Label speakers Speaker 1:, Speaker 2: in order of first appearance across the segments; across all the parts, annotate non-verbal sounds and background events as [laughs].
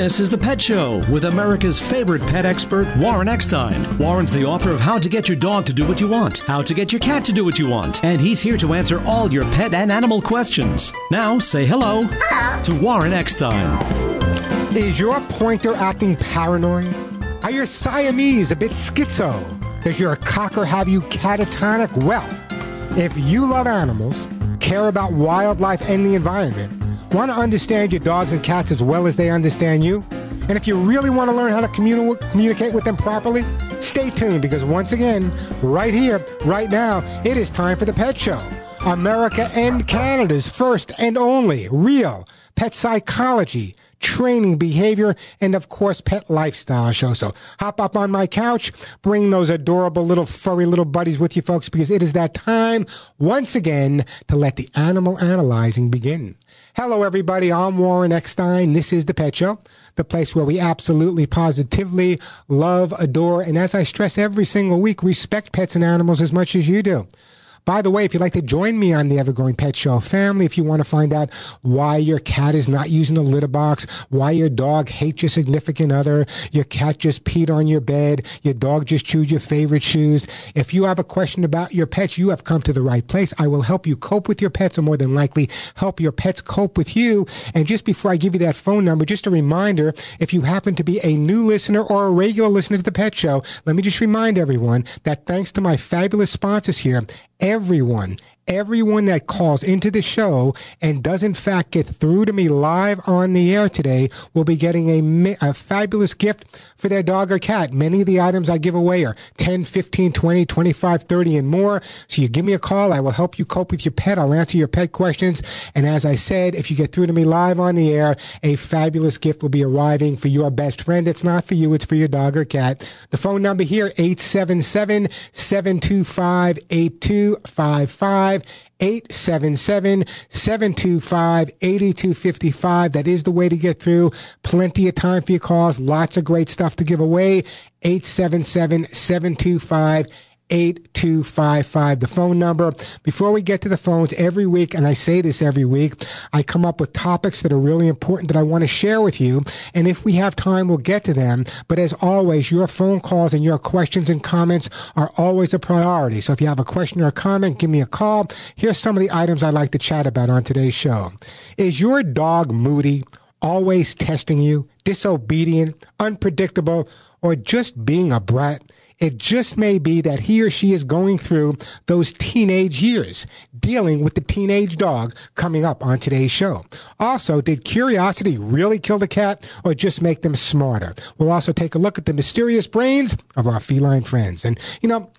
Speaker 1: This is The Pet Show with America's favorite pet expert, Warren Eckstein. Warren's the author of How to Get Your Dog to Do What You Want, How to Get Your Cat to Do What You Want, and he's here to answer all your pet and animal questions. Now, say hello to Warren Eckstein.
Speaker 2: Is your pointer acting paranoid? Are your Siamese a bit schizo? Does your cocker have you catatonic? Well, if you love animals, care about wildlife and the environment, want to understand your dogs and cats as well as they understand you, and if you really want to learn how to communi- communicate with them properly, stay tuned because once again, right here, right now, it is time for the Pet Show. America and Canada's first and only real pet psychology, training, behavior, and of course, pet lifestyle show. So hop up on my couch, bring those adorable little furry little buddies with you folks because it is that time once again to let the animal analyzing begin. Hello, everybody. I'm Warren Eckstein. This is the Pet Show, the place where we absolutely, positively love, adore, and as I stress every single week, respect pets and animals as much as you do. By the way, if you'd like to join me on the Evergrowing Pet Show family, if you want to find out why your cat is not using a litter box, why your dog hates your significant other, your cat just peed on your bed, your dog just chewed your favorite shoes, if you have a question about your pets, you have come to the right place. I will help you cope with your pets, or more than likely help your pets cope with you. And just before I give you that phone number, just a reminder if you happen to be a new listener or a regular listener to the Pet Show, let me just remind everyone that thanks to my fabulous sponsors here, everyone, everyone that calls into the show and does in fact get through to me live on the air today will be getting a, a, fabulous gift for their dog or cat. Many of the items I give away are 10, 15, 20, 25, 30 and more. So you give me a call. I will help you cope with your pet. I'll answer your pet questions. And as I said, if you get through to me live on the air, a fabulous gift will be arriving for your best friend. It's not for you. It's for your dog or cat. The phone number here, 877 725 8255. 877 725 8255. That is the way to get through. Plenty of time for your calls. Lots of great stuff to give away. 877 725 8255, the phone number. Before we get to the phones, every week, and I say this every week, I come up with topics that are really important that I want to share with you. And if we have time, we'll get to them. But as always, your phone calls and your questions and comments are always a priority. So if you have a question or a comment, give me a call. Here's some of the items I'd like to chat about on today's show. Is your dog moody? Always testing you, disobedient, unpredictable, or just being a brat? It just may be that he or she is going through those teenage years, dealing with the teenage dog coming up on today's show. Also, did curiosity really kill the cat or just make them smarter? We'll also take a look at the mysterious brains of our feline friends. And, you know,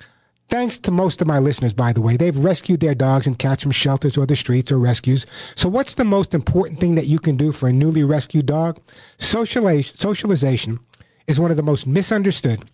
Speaker 2: Thanks to most of my listeners, by the way, they've rescued their dogs and cats from shelters or the streets or rescues. So what's the most important thing that you can do for a newly rescued dog? Socialization is one of the most misunderstood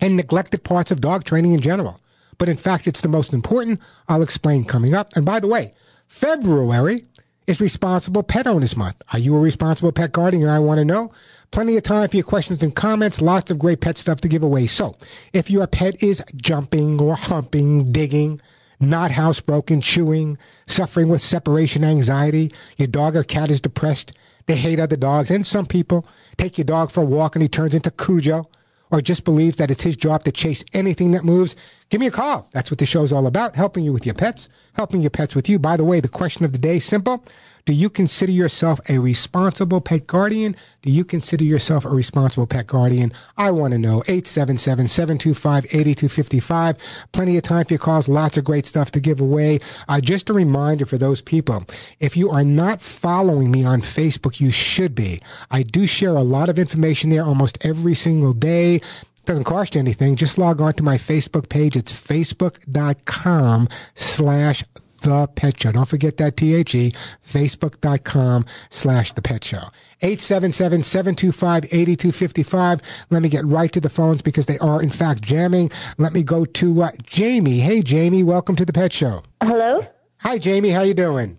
Speaker 2: and neglected parts of dog training in general. But in fact, it's the most important. I'll explain coming up. And by the way, February is Responsible Pet Owners Month. Are you a responsible pet guardian? I want to know. Plenty of time for your questions and comments. Lots of great pet stuff to give away. So if your pet is jumping or humping, digging, not housebroken, chewing, suffering with separation anxiety, your dog or cat is depressed, they hate other dogs, and some people take your dog for a walk and he turns into Cujo or just believes that it's his job to chase anything that moves, give me a call. That's what the show's all about, helping you with your pets, helping your pets with you. By the way, the question of the day is simple. Do you consider yourself a responsible pet guardian? Do you consider yourself a responsible pet guardian? I want to know. 877-725-8255. Plenty of time for your calls. Lots of great stuff to give away. Uh, just a reminder for those people. If you are not following me on Facebook, you should be. I do share a lot of information there almost every single day doesn't cost you anything. Just log on to my Facebook page. It's facebook.com slash the Pet Show. Don't forget that T-H-E, facebook.com slash The Pet Show. 877-725-8255. Let me get right to the phones because they are, in fact, jamming. Let me go to uh, Jamie. Hey, Jamie, welcome to The Pet Show.
Speaker 3: Hello?
Speaker 2: Hi, Jamie. How you doing?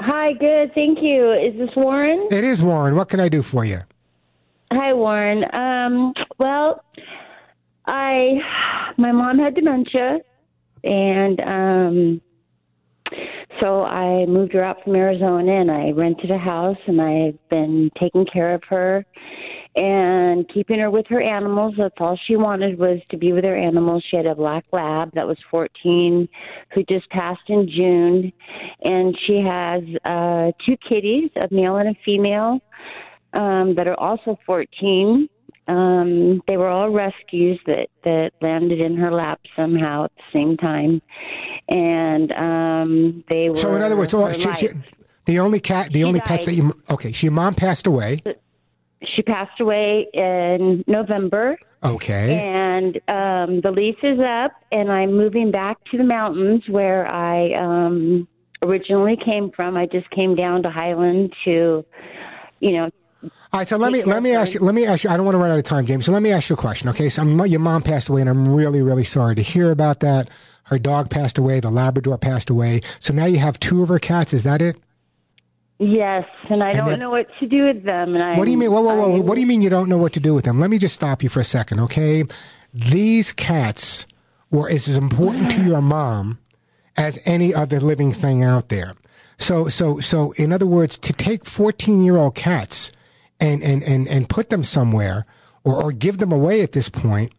Speaker 3: Hi, good. Thank you. Is this Warren?
Speaker 2: It is Warren. What can I do for you?
Speaker 3: Hi, Warren. Um, well, I, my mom had dementia, and um, So I moved her out from Arizona and I rented a house and I've been taking care of her and keeping her with her animals. That's all she wanted was to be with her animals. She had a black lab that was 14 who just passed in June and she has uh two kitties, a male and a female, um that are also 14 um, they were all rescues that that landed in her lap somehow at the same time, and um, they were.
Speaker 2: So in other words, well, she, she, the only cat, the
Speaker 3: She
Speaker 2: only pets that
Speaker 3: died.
Speaker 2: you okay, she, your mom passed away.
Speaker 3: she passed away in November,
Speaker 2: Okay,
Speaker 3: and um, the lease is up, and I'm moving back to the mountains where I um, originally came from. I just came down to Highland to, you know,
Speaker 2: all right. So let me let me ask you. Let me ask you. I don't want to run out of time, James. So let me ask you a question. Okay, so I'm, your mom passed away, and I'm really really sorry to hear about that. Her dog passed away. The Labrador passed away. So now you have two of her cats. Is that it?
Speaker 3: yes, and I don't
Speaker 2: then-
Speaker 3: know what to do with them. And I
Speaker 2: What do you mean? Whoa, whoa, whoa!
Speaker 3: I-
Speaker 2: What do you mean you don't know what to do with them? Let me just stop you for a second, okay? These cats were as important to your mom as any other living thing out there. So, so, so, in other words, to take fourteen-year-old cats and and and and put them somewhere or or give them away at this point,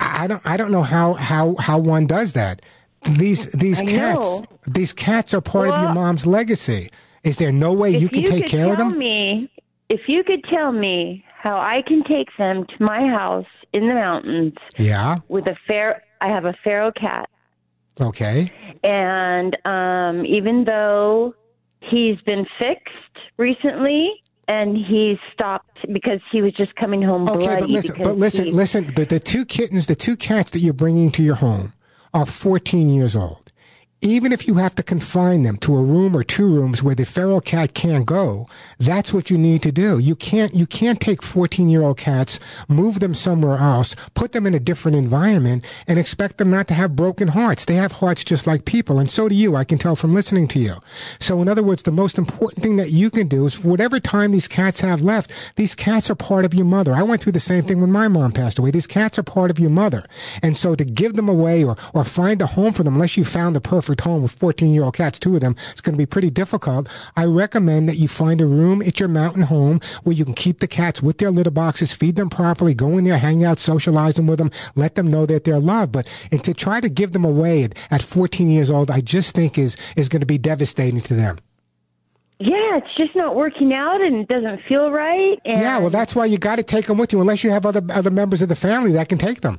Speaker 2: I don't I don't know how how how one does that. These these
Speaker 3: I
Speaker 2: cats
Speaker 3: know.
Speaker 2: these cats are part of your mom's legacy. Is there no way you can take
Speaker 3: could
Speaker 2: care of them?
Speaker 3: Me, if you could tell me how I can take them to my house in the mountains
Speaker 2: Yeah.
Speaker 3: with a fair, I have a feral cat,
Speaker 2: Okay.
Speaker 3: and um, even though he's been fixed recently. And he stopped because he was just coming home
Speaker 2: Okay,
Speaker 3: bloody.
Speaker 2: but listen, but listen,
Speaker 3: he-
Speaker 2: listen. The, the two kittens, the two cats that you're bringing to your home, are 14 years old. Even if you have to confine them to a room or two rooms where the feral cat can't go, that's what you need to do. You can't, you can't take 14 year old cats, move them somewhere else, put them in a different environment and expect them not to have broken hearts. They have hearts just like people. And so do you. I can tell from listening to you. So in other words, the most important thing that you can do is whatever time these cats have left, these cats are part of your mother. I went through the same thing when my mom passed away. These cats are part of your mother. And so to give them away or, or find a home for them, unless you found the perfect home with 14 year old cats, two of them, it's going to be pretty difficult. I recommend that you find a room at your mountain home where you can keep the cats with their litter boxes, feed them properly, go in there, hang out, socialize them with them, let them know that they're loved. But and to try to give them away at, at 14 years old, I just think is, is going to be devastating to them.
Speaker 3: yeah, it's just not working out, and it doesn't feel right.
Speaker 2: Yeah, well, that's why you got to take them with you, unless you have other other members of the family that can take them.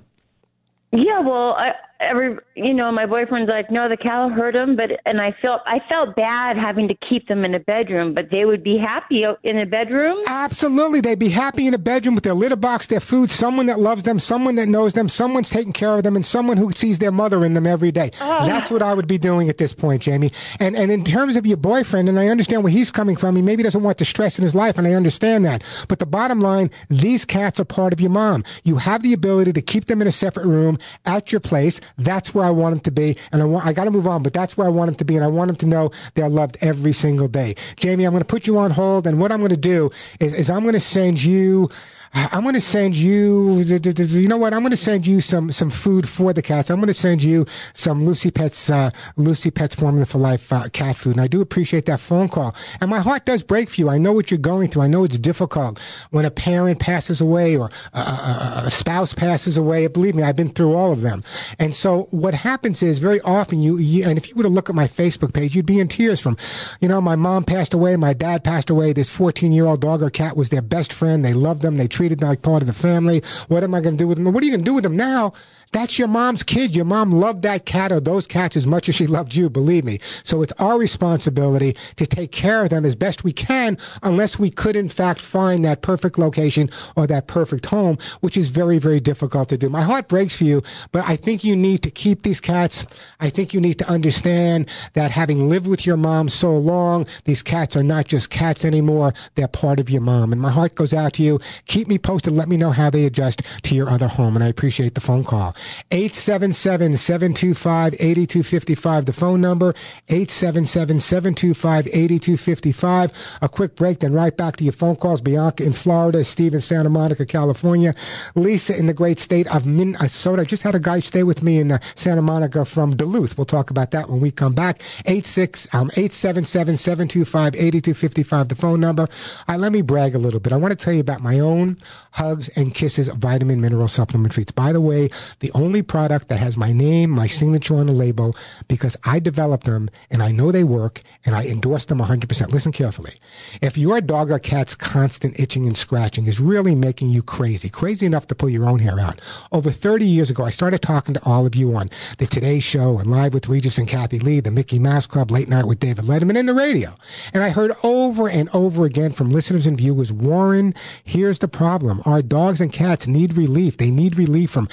Speaker 3: Yeah, well, I, every you know, my boyfriend's like, no, the cow hurt him, but and I felt I felt bad having to keep them in a bedroom, but they would be happy in a bedroom.
Speaker 2: Absolutely, they'd be happy in a bedroom with their litter box, their food, someone that loves them, someone that knows them, someone's taking care of them, and someone who sees their mother in them every day. Oh. That's what I would be doing at this point, Jamie. And and in terms of your boyfriend, and I understand where he's coming from. He maybe doesn't want the stress in his life, and I understand that. But the bottom line, these cats are part of your mom. You have the ability to keep them in a separate room at your place. That's where I want them to be, and I want I got to move on, but that's where I want them to be, and I want them to know they're loved every single day. Jamie, I'm going to put you on hold, and what I'm going to do is, is I'm going to send you. [sighs] I'm going to send you. You know what? I'm going to send you some some food for the cats. I'm going to send you some Lucy Pets uh, Lucy Pets Formula for Life uh, cat food, and I do appreciate that phone call. And my heart does break for you. I know what you're going through. I know it's difficult when a parent passes away or a, a, spouse passes away. Believe me, I've been through all of them. And so what happens is very often you, you and if you were to look at my Facebook page, you'd be in tears from, you know, my mom passed away, my dad passed away. This 14 year old dog or cat was their best friend. They loved them. They treated like part of the family. What am I going to do with them? What are you going to do with them now? That's your mom's kid. Your mom loved that cat or those cats as much as she loved you, believe me. So it's our responsibility to take care of them as best we can, unless we could in fact find that perfect location or that perfect home, which is very, very difficult to do. My heart breaks for you, but I think you need to keep these cats. I think you need to understand that having lived with your mom so long, these cats are not just cats anymore. They're part of your mom. And my heart goes out to you. Keep me posted. Let me know how they adjust to your other home. And I appreciate the phone call. 877-725-8255. The phone number, 877-725-8255. A quick break, then right back to your phone calls. Bianca in Florida, Steve in Santa Monica, California, Lisa in the great state of Minnesota. Just had a guy stay with me in uh, Santa Monica from Duluth. We'll talk about that when we come back. 86, um, 877-725-8255, the phone number. Uh, let me brag a little bit. I want to tell you about my own Hugs and Kisses vitamin mineral supplement treats. By the way, the only product that has my name, my signature on the label, because I developed them and I know they work and I endorse them 100%. Listen carefully. If your dog or cat's constant itching and scratching is really making you crazy, crazy enough to pull your own hair out, over 30 years ago, I started talking to all of you on the Today Show and Live with Regis and Kathie Lee, the Mickey Mouse Club, Late Night with David Letterman, and the radio. And I heard over and over again from listeners and viewers, Warren, here's the problem. Our dogs and cats need relief. They need relief from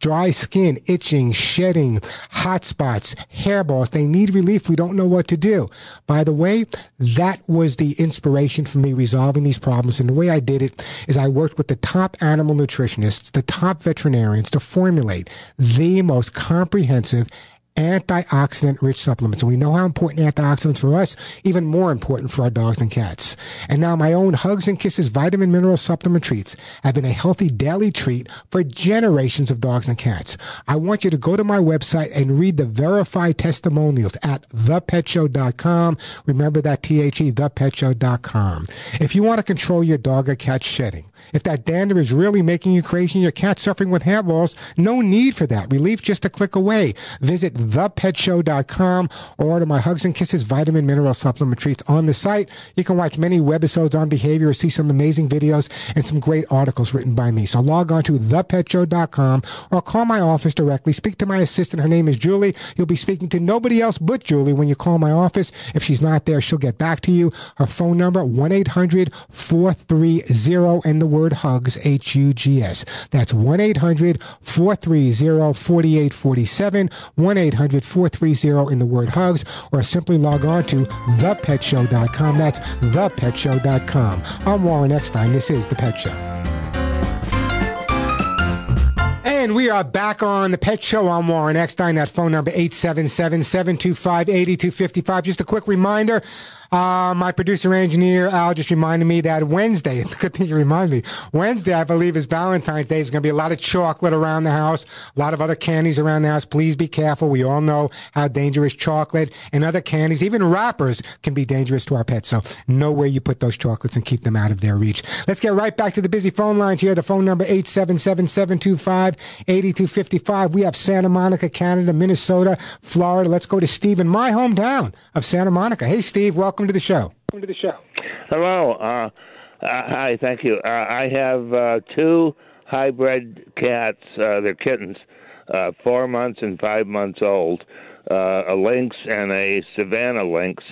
Speaker 2: dry skin, itching, shedding, hot spots, hairballs. They need relief. We don't know what to do. By the way, that was the inspiration for me resolving these problems. And the way I did it is I worked with the top animal nutritionists, the top veterinarians to formulate the most comprehensive antioxidant rich supplements. And we know how important antioxidants for us, even more important for our dogs and cats. And now my own Hugs and Kisses vitamin mineral supplement treats have been a healthy daily treat for generations of dogs and cats. I want you to go to my website and read the verified testimonials at thepetshow.com. Remember that T-H-E, thepetshow.com. If you want to control your dog or cat shedding, if that dander is really making you crazy and your cat's suffering with hairballs, no need for that. Relief just a click away. Visit thepetshow.com or order my Hugs and Kisses vitamin mineral supplement treats on the site. You can watch many webisodes on behavior, see some amazing videos, and some great articles written by me. So log on to thepetshow.com or call my office directly. Speak to my assistant. Her name is Julie. You'll be speaking to nobody else but Julie when you call my office. If she's not there, she'll get back to you. Her phone number, 1-800-430 and the word hugs, H-U-G-S. That's 1-800-430-4847, 1-800-430 in the word hugs, or simply log on to thepetshow.com. That's thepetshow.com. I'm Warren Eckstein. This is The Pet Show. And we are back on the Pet Show. I'm Warren Eckstein. That phone number 877-725-8255. Just a quick reminder. Uh, my producer engineer Al just reminded me that Wednesday, [laughs] good thing you remind me, Wednesday, I believe, is Valentine's Day. There's going to be a lot of chocolate around the house, a lot of other candies around the house. Please be careful. We all know how dangerous chocolate and other candies, even wrappers, can be dangerous to our pets. So know where you put those chocolates and keep them out of their reach. Let's get right back to the busy phone lines here. The phone number 877-725-8255. We have Santa Monica, Canada, Minnesota, Florida. Let's go to Steve in my hometown of Santa Monica. Hey, Steve, welcome to the show. Welcome to the show.
Speaker 4: Hello. Uh, uh, hi, thank you. Uh, I have uh, two hybrid cats. Uh, they're kittens, uh, four months and five months old, a lynx and a Savannah lynx.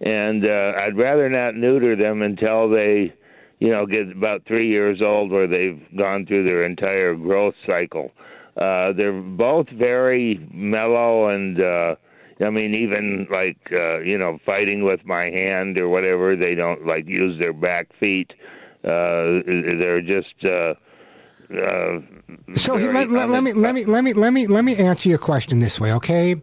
Speaker 4: And I'd rather not neuter them until they, you know, get about three years old, where they've gone through their entire growth cycle. Uh, they're both very mellow and I mean, even like uh, you know, fighting with my hand or whatever, they don't like use their back feet. Uh, they're just. Uh, uh,
Speaker 2: so let, let, let me let me let me let me let me answer your question this way, okay?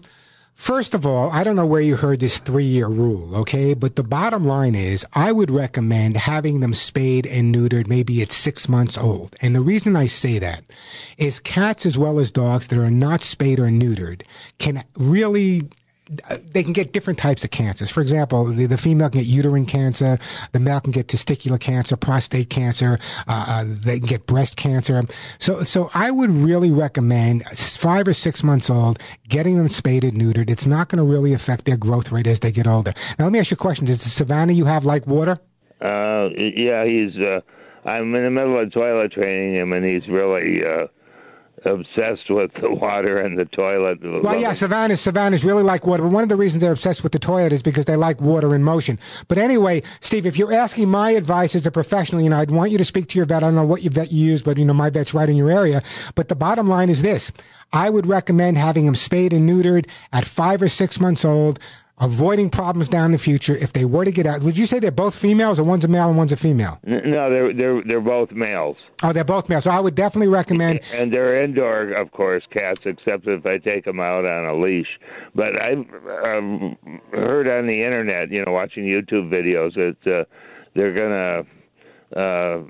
Speaker 2: First of all, I don't know where you heard this three year rule, okay? But the bottom line is I would recommend having them spayed and neutered maybe at six months old. And the reason I say that is cats as well as dogs that are not spayed or neutered can really they can get different types of cancers. For example, the, the, female can get uterine cancer, the male can get testicular cancer, prostate cancer, uh, uh, they can get breast cancer. So, so I would really recommend five or six months old getting them spayed and neutered. It's not going to really affect their growth rate as they get older. Now, let me ask you a question: Does the Savannah you have like water?
Speaker 4: Uh, yeah, he's. Uh, I'm in the middle of toilet training him, and he's really. Obsessed with the water and the toilet.
Speaker 2: Well, yeah, Savannah, Savannah's really like water. But one of the reasons they're obsessed with the toilet is because they like water in motion. But anyway, Steve, if you're asking my advice as a professional, you know, I'd want you to speak to your vet. I don't know what your vet you use, but you know, my vet's right in your area. But the bottom line is this: I would recommend having him spayed and neutered at five or six months old avoiding problems down the future if they were to get out. Would you say they're both females, or one's a male and one's a female?
Speaker 4: No, they're they're they're both males.
Speaker 2: Oh, they're both males. So I would definitely recommend.
Speaker 4: And they're indoor, of course, cats, except if I take them out on a leash. But I've um, heard on the internet, you know, watching YouTube videos, that uh, they're gonna uh,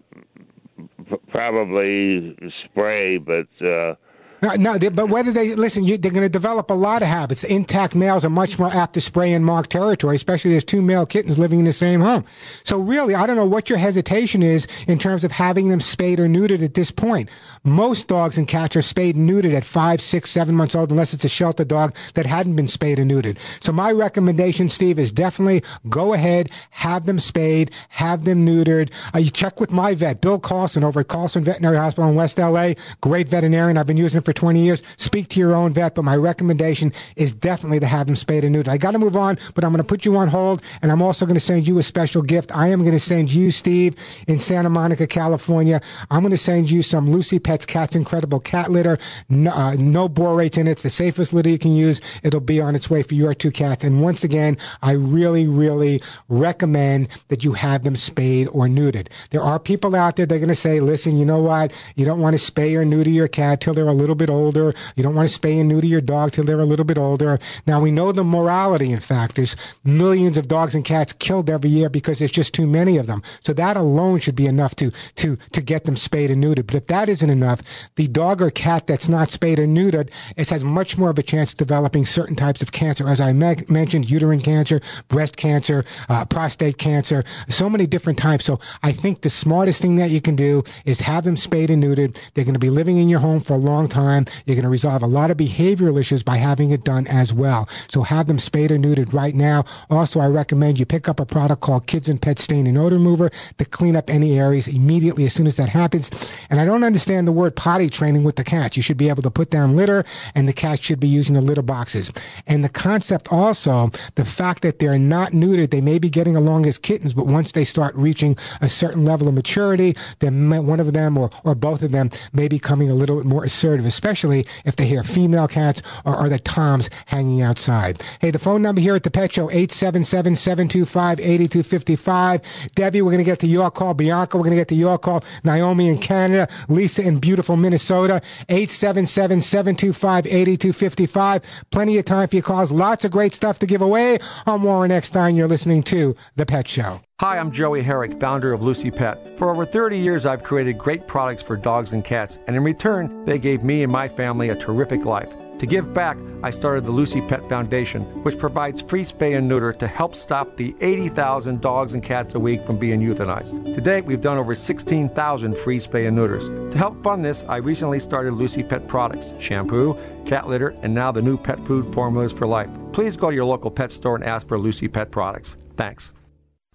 Speaker 4: probably spray, but. Uh,
Speaker 2: no, no they, but whether they listen, you, they're going to develop a lot of habits. Intact males are much more apt to spray in marked territory, especially there's two male kittens living in the same home. So really, I don't know what your hesitation is in terms of having them spayed or neutered at this point. Most dogs and cats are spayed and neutered at five, six, seven months old, unless it's a shelter dog that hadn't been spayed or neutered. So my recommendation, Steve, is definitely go ahead, have them spayed, have them neutered. Uh, you check with my vet, Bill Carlson over at Carlson Veterinary Hospital in West LA. Great veterinarian. I've been using for 20 years. Speak to your own vet, but my recommendation is definitely to have them spayed and neutered. I got to move on, but I'm going to put you on hold, and I'm also going to send you a special gift. I am going to send you, Steve, in Santa Monica, California. I'm going to send you some Lucy Pets Cat's Incredible Cat Litter. No, uh, no borates in it. It's the safest litter you can use. It'll be on its way for your two cats. And once again, I really, really recommend that you have them spayed or neutered. There are people out there that are going to say, listen, you know what? You don't want to spay or neuter your cat till they're a little bit older. You don't want to spay and neuter your dog till they're a little bit older. Now we know the morality in fact. There's millions of dogs and cats killed every year because there's just too many of them. So that alone should be enough to, to, to get them spayed and neutered. But if that isn't enough, the dog or cat that's not spayed or neutered is, has much more of a chance of developing certain types of cancer. As I me- mentioned, uterine cancer, breast cancer, uh, prostate cancer, so many different types. So I think the smartest thing that you can do is have them spayed and neutered. They're going to be living in your home for a long time. You're going to resolve a lot of behavioral issues by having it done as well. So have them spayed or neutered right now. Also, I recommend you pick up a product called Kids and Pet Stain and Odor Remover to clean up any areas immediately as soon as that happens. And I don't understand the word potty training with the cats. You should be able to put down litter and the cats should be using the litter boxes. And the concept also, the fact that they're not neutered, they may be getting along as kittens, but once they start reaching a certain level of maturity, then one of them or, or both of them may be becoming a little bit more assertive, especially if they hear female cats or are the toms hanging outside. Hey, the phone number here at the Pet Show, 877-725-8255. Debbie, we're going to get to your call. Bianca, we're going to get to your call. Naomi in Canada. Lisa in beautiful Minnesota. 877-725-8255. Plenty of time for your calls. Lots of great stuff to give away. I'm Warren Eckstein. You're listening to The Pet Show.
Speaker 5: Hi, I'm Joey Herrick, founder of Lucy Pet. For over 30 years, I've created great products for dogs and cats, and in return, they gave me and my family a terrific life. To give back, I started the Lucy Pet Foundation, which provides free spay and neuter to help stop the 80,000 dogs and cats a week from being euthanized. To date, we've done over 16,000 free spay and neuters. To help fund this, I recently started Lucy Pet products shampoo, cat litter, and now the new pet food formulas for life. Please go to your local pet store and ask for Lucy Pet products. Thanks.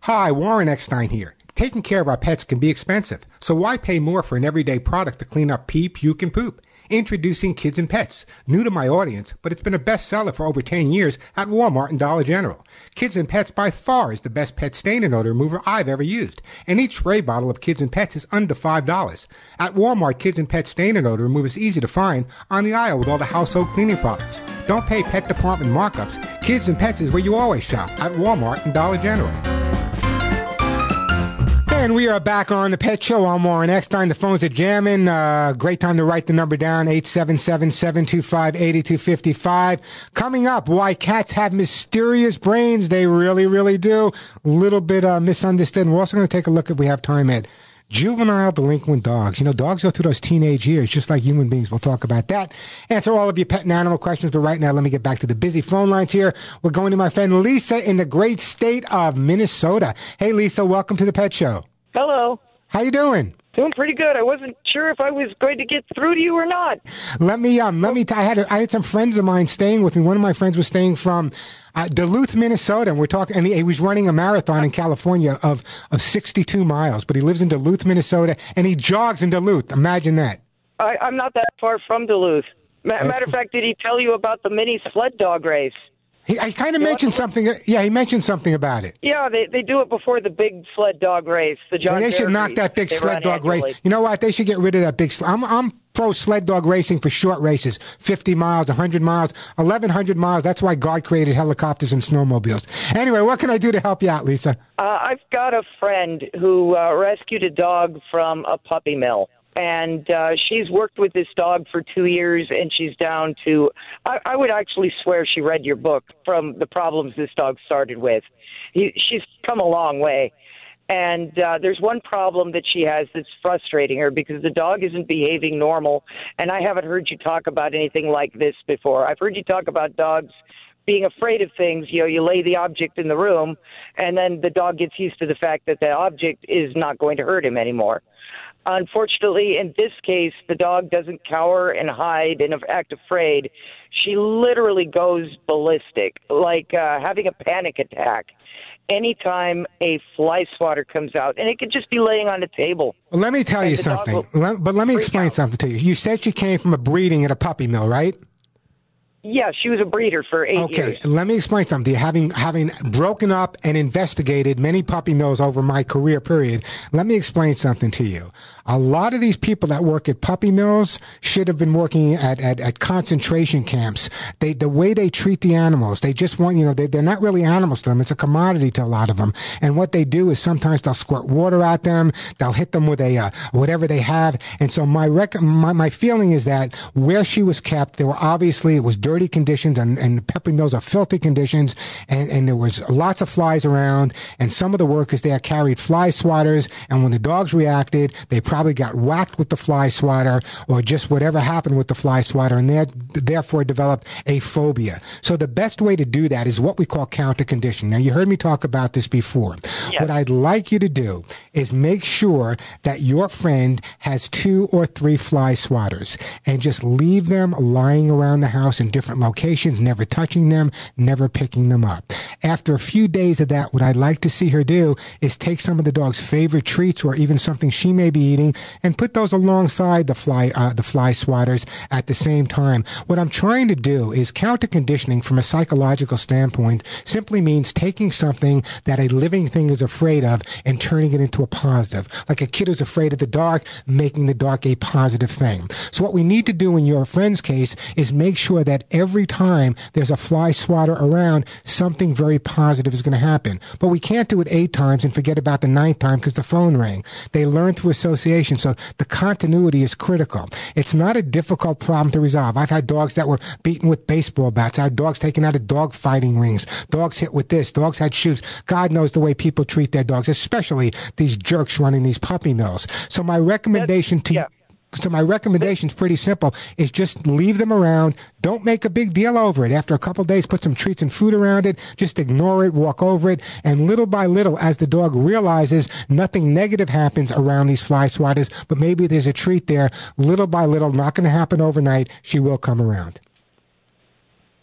Speaker 2: Hi, Warren Eckstein here. Taking care of our pets can be expensive, so why pay more for an everyday product to clean up pee, puke, and poop? Introducing Kids and Pets, new to my audience, but it's been a bestseller for over 10 years at Walmart and Dollar General. Kids and Pets by far is the best pet stain and odor remover I've ever used, and each spray bottle of Kids and Pets is under $5. At Walmart, Kids and Pets stain and odor remover is easy to find on the aisle with all the household cleaning products. Don't pay pet department markups. Kids and Pets is where you always shop at Walmart and Dollar General. And we are back on the Pet Show. I'm Warren Eckstein. The phones are jamming. Uh, great time to write the number down, 877-725-8255. Coming up, why cats have mysterious brains. They really, really do. A little bit uh, misunderstood. We're also going to take a look, if we have time, at juvenile delinquent dogs. You know, dogs go through those teenage years just like human beings. We'll talk about that. Answer all of your pet and animal questions. But right now, let me get back to the busy phone lines here. We're going to my friend Lisa in the great state of Minnesota. Hey, Lisa, welcome to the Pet Show.
Speaker 6: Hello.
Speaker 2: How you doing?
Speaker 6: Doing pretty good. I wasn't sure if I was going to get through to you or not.
Speaker 2: Let me um let me t- I had I had some friends of mine staying with me. One of my friends was staying from uh, Duluth, Minnesota, and we're talking. And he, he, was running a marathon in California of of 62 miles, but he lives in Duluth, Minnesota, and he jogs in Duluth. Imagine that.
Speaker 6: I, I'm not that far from Duluth. Matter of fact, did he tell you about the mini sled dog race?
Speaker 2: He, I kind of mentioned something. Yeah, he mentioned something about it.
Speaker 6: Yeah, they they do it before the big sled dog race. The John.
Speaker 2: Yeah, they should knock that big sled dog race. You know what? They should get rid of that big. Sl- I'm I'm pro sled dog racing for short races, 50 miles, 100 miles, 1100 miles. That's why God created helicopters and snowmobiles. Anyway, what can I do to help you out, Lisa?
Speaker 6: Uh, I've got a friend who uh, rescued a dog from a puppy mill. And uh, she's worked with this dog for two years, and she's down to. I, I would actually swear she read your book from the problems this dog started with. He, she's come a long way. And uh, there's one problem that she has that's frustrating her because the dog isn't behaving normal. And I haven't heard you talk about anything like this before. I've heard you talk about dogs being afraid of things. You know, you lay the object in the room, and then the dog gets used to the fact that the object is not going to hurt him anymore. Unfortunately, in this case, the dog doesn't cower and hide and act afraid. She literally goes ballistic, like uh, having a panic attack anytime a fly swatter comes out, and it could just be laying on the table.
Speaker 2: Well, let me tell you something. Let, but let me explain out. something to you. You said she came from a breeding at a puppy mill, right?
Speaker 6: Yeah, she was a breeder for eight
Speaker 2: okay,
Speaker 6: years.
Speaker 2: Okay, let me explain something. Having having broken up and investigated many puppy mills over my career period, let me explain something to you. A lot of these people that work at puppy mills should have been working at, at, at concentration camps. They, the way they treat the animals, they just want, you know, they, they're not really animals to them. It's a commodity to a lot of them. And what they do is sometimes they'll squirt water at them. They'll hit them with a, uh, whatever they have. And so my, rec- my, my feeling is that where she was kept, there were obviously, it was dirty conditions and, and the puppy mills are filthy conditions. And, and there was lots of flies around. And some of the workers there carried fly swatters. And when the dogs reacted, they probably got whacked with the fly swatter or just whatever happened with the fly swatter and therefore developed a phobia. So the best way to do that is what we call counter condition. Now you heard me talk about this before. Yes. What I'd like you to do is make sure that your friend has two or three fly swatters and just leave them lying around the house in different locations, never touching them, never picking them up. After a few days of that, what I'd like to see her do is take some of the dog's favorite treats or even something she may be eating and put those alongside the fly uh, the fly swatters at the same time. What I'm trying to do is counter conditioning from a psychological standpoint simply means taking something that a living thing is afraid of and turning it into a positive. Like a kid who's afraid of the dark, making the dark a positive thing. So what we need to do in your friend's case is make sure that every time there's a fly swatter around, something very positive is going to happen. But we can't do it eight times and forget about the ninth time because the phone rang. They learn through association. So the continuity is critical. It's not a difficult problem to resolve. I've had dogs that were beaten with baseball bats. I had dogs taken out of dog fighting rings. Dogs hit with this. Dogs had shoes. God knows the way people treat their dogs, especially these jerks running these puppy mills. So my recommendation to yeah. So my recommendation is pretty simple: is just leave them around. Don't make a big deal over it. After a couple days, put some treats and food around it. Just ignore it, walk over it, and little by little, as the dog realizes nothing negative happens around these fly swatters, but maybe there's a treat there. Little by little, not going to happen overnight. She will come around.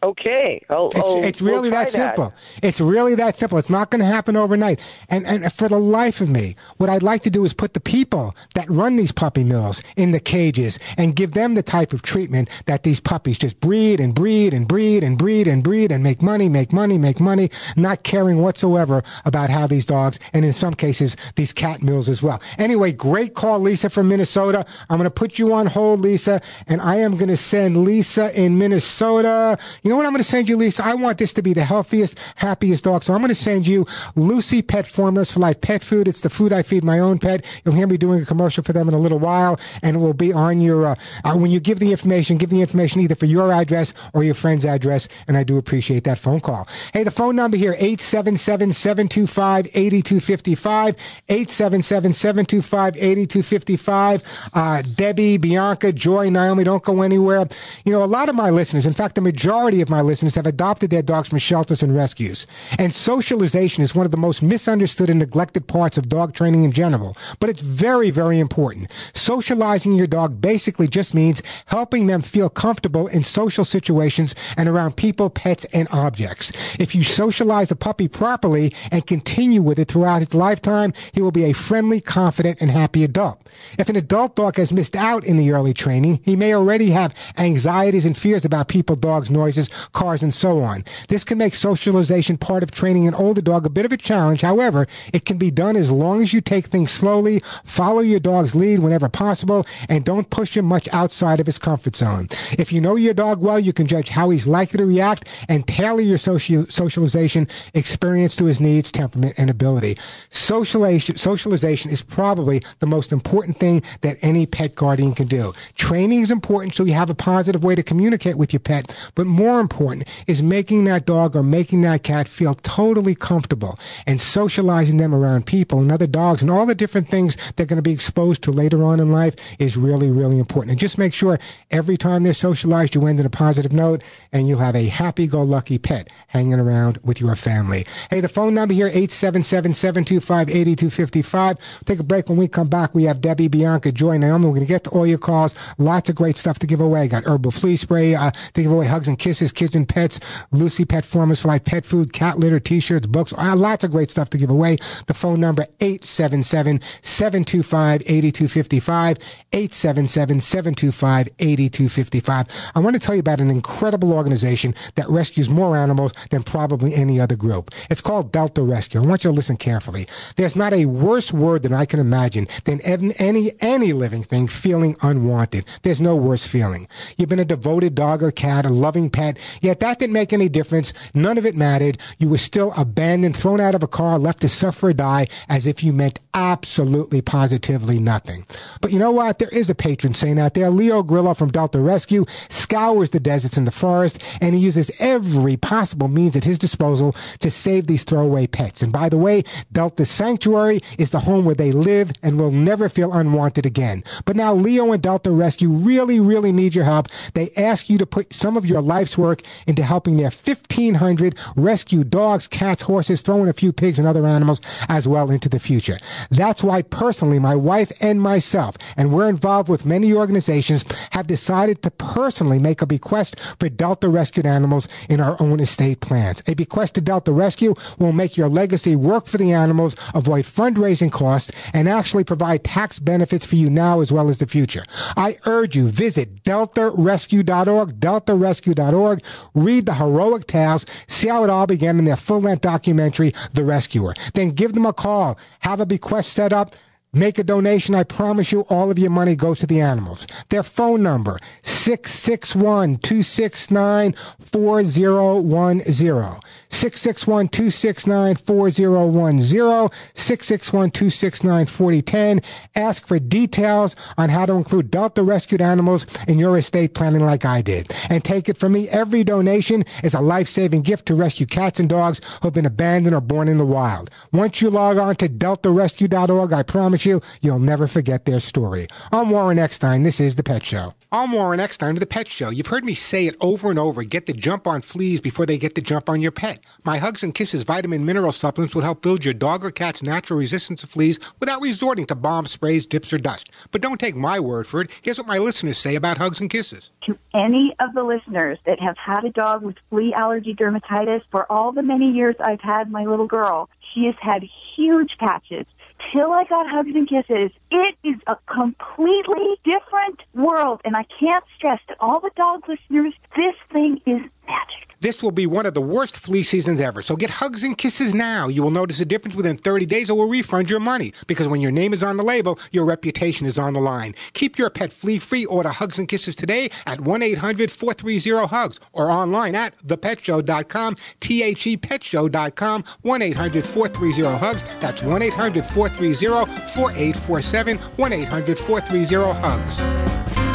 Speaker 6: Okay. I'll,
Speaker 2: it's, I'll, it's, really we'll that, that, simple. It's really that simple. It's not going to happen overnight. And, and for the life of me, what I'd like to do is put the people that run these puppy mills in the cages and give them the type of treatment that these puppies just breed and breed and breed and breed and breed and make money, make money, make money, not caring whatsoever about how these dogs, and in some cases, these cat mills as well. Anyway, great call, Lisa from Minnesota. I'm going to put you on hold, Lisa, and I am going to send Lisa in Minnesota. You know what I'm going to send you, Lisa? I want this to be the healthiest, happiest dog. So I'm going to send you Lucy Pet Formulas for Life Pet Food. It's the food I feed my own pet. You'll hear me doing a commercial for them in a little while, and it will be on your, uh, uh, when you give the information, give the information either for your address or your friend's address, and I do appreciate that phone call. Hey, the phone number here, 877-725-8255, 877-725-8255. Uh, Debbie, Bianca, Joy, Naomi, don't go anywhere. You know, a lot of my listeners, in fact, the majority of my listeners have adopted their dogs from shelters and rescues. And socialization is one of the most misunderstood and neglected parts of dog training in general, but it's very, very important. Socializing your dog basically just means helping them feel comfortable in social situations and around people, pets, and objects. If you socialize a puppy properly and continue with it throughout its lifetime, he will be a friendly, confident, and happy adult. If an adult dog has missed out in the early training, he may already have anxieties and fears about people, dogs, noises, cars, and so on. This can make socialization part of training an older dog a bit of a challenge. However, it can be done as long as you take things slowly, follow your dog's lead whenever possible, and don't push him much outside of his comfort zone. If you know your dog well, you can judge how he's likely to react and tailor your social, socialization experience to his needs, temperament, and ability. Socialization, socialization is probably the most important thing that any pet guardian can do. Training is important so you have a positive way to communicate with your pet, but more important is making that dog or making that cat feel totally comfortable and socializing them around people and other dogs and all the different things they're going to be exposed to later on in life is really, really important. And just make sure every time they're socialized, you end on a positive note and you have a happy-go-lucky pet hanging around with your family. Hey, the phone number here, 877-725-8255. Take a break. When we come back, we have Debbie, Bianca, Joy, Naomi. We're going to get to all your calls. Lots of great stuff to give away. Got herbal flea spray uh, to give away, hugs and kisses, kids and pets, Lucy Pet Formulas for Life, pet food, cat litter, t-shirts, books. Uh, lots of great stuff to give away. The phone number, 877-725-8255, 877-725-8255. I want to tell you about an incredible organization that rescues more animals than probably any other group. It's called Delta Rescue. I want you to listen carefully. There's not a worse word than I can imagine than any any living thing feeling unwanted. There's no worse feeling. You've been a devoted dog or cat, a loving pet, yet that didn't make any difference. None of it mattered. You were still abandoned, thrown out of a car, left to suffer or die as if you meant absolutely positively nothing. But you know what? There is a patron saint out there. Leo Grillo from Delta Rescue scours the deserts and the forest, and he uses every possible means at his disposal to save these throwaway pets. And by the way, Delta Sanctuary is the home where they live and will never feel unwanted again. But now Leo and Delta Rescue really, really need your help. They ask you to put some of your life's work into helping their 1,500 rescue dogs, cats, horses, throwing a few pigs and other animals as well into the future. That's why personally, my wife and myself, and we're involved with many organizations, have decided to personally make a bequest for Delta rescued animals in our own estate plans. A bequest to Delta Rescue will make your legacy work for the animals, avoid fundraising costs, and actually provide tax benefits for you now as well as the future. I urge you, visit deltarescue.org, deltarescue.org, read the heroic tales, see how it all began in their full-length documentary, The Rescuer. Then give them a call, have a bequest set up, Make a donation. I promise you all of your money goes to the animals. Their phone number, 661-269-4010. 661-269-4010. 661-269-4010. Ask for details on how to include Delta rescued animals in your estate planning like I did. And take it from me, every donation is a life-saving gift to rescue cats and dogs who have been abandoned or born in the wild. Once you log on to deltarescue.org, I promise you, you'll never forget their story. I'm Warren Eckstein. This is The Pet Show. I'm Warren Eckstein of The Pet Show. You've heard me say it over and over. Get the jump on fleas before they get the jump on your pet. My Hugs and Kisses vitamin mineral supplements will help build your dog or cat's natural resistance to fleas without resorting to bomb sprays, dips, or dust. But don't take my word for it. Here's what my listeners say about Hugs and Kisses.
Speaker 7: To any of the listeners that have had a dog with flea allergy dermatitis, for all the many years I've had my little girl, she has had huge patches till I got hugs and kisses, it is a completely different world. And I can't stress to all the dog listeners, this thing is magic.
Speaker 2: This will be one of the worst flea seasons ever. So get hugs and kisses now. You will notice a difference within 30 days or we'll refund your money. Because when your name is on the label, your reputation is on the line. Keep your pet flea free. Order hugs and kisses today at 1 800 430 HUGS or online at thepetshow.com, T H E petshow.com, 1 800 430 HUGS. That's 1 800 430 4847, 1 800 430 HUGS.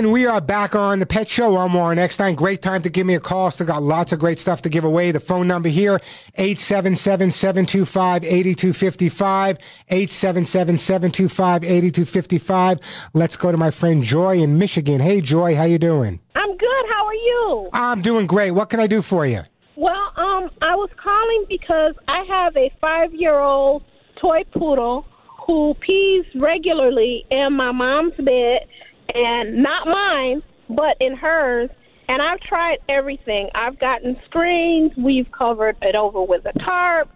Speaker 2: And we are back on the Pet Show. I'm Warren Eckstein. Great time to give me a call. Still got lots of great stuff to give away. The phone number here, 877-725-8255, 877-725-8255. Let's go to my friend Joy in Michigan. Hey, Joy, how you doing?
Speaker 8: I'm good. How are you?
Speaker 2: I'm doing great. What can I do for you?
Speaker 8: Well, um, I was calling because I have a five-year-old toy poodle who pees regularly in my mom's bed and not mine, but in hers. And I've tried everything. I've gotten screens. We've covered it over with a tarp.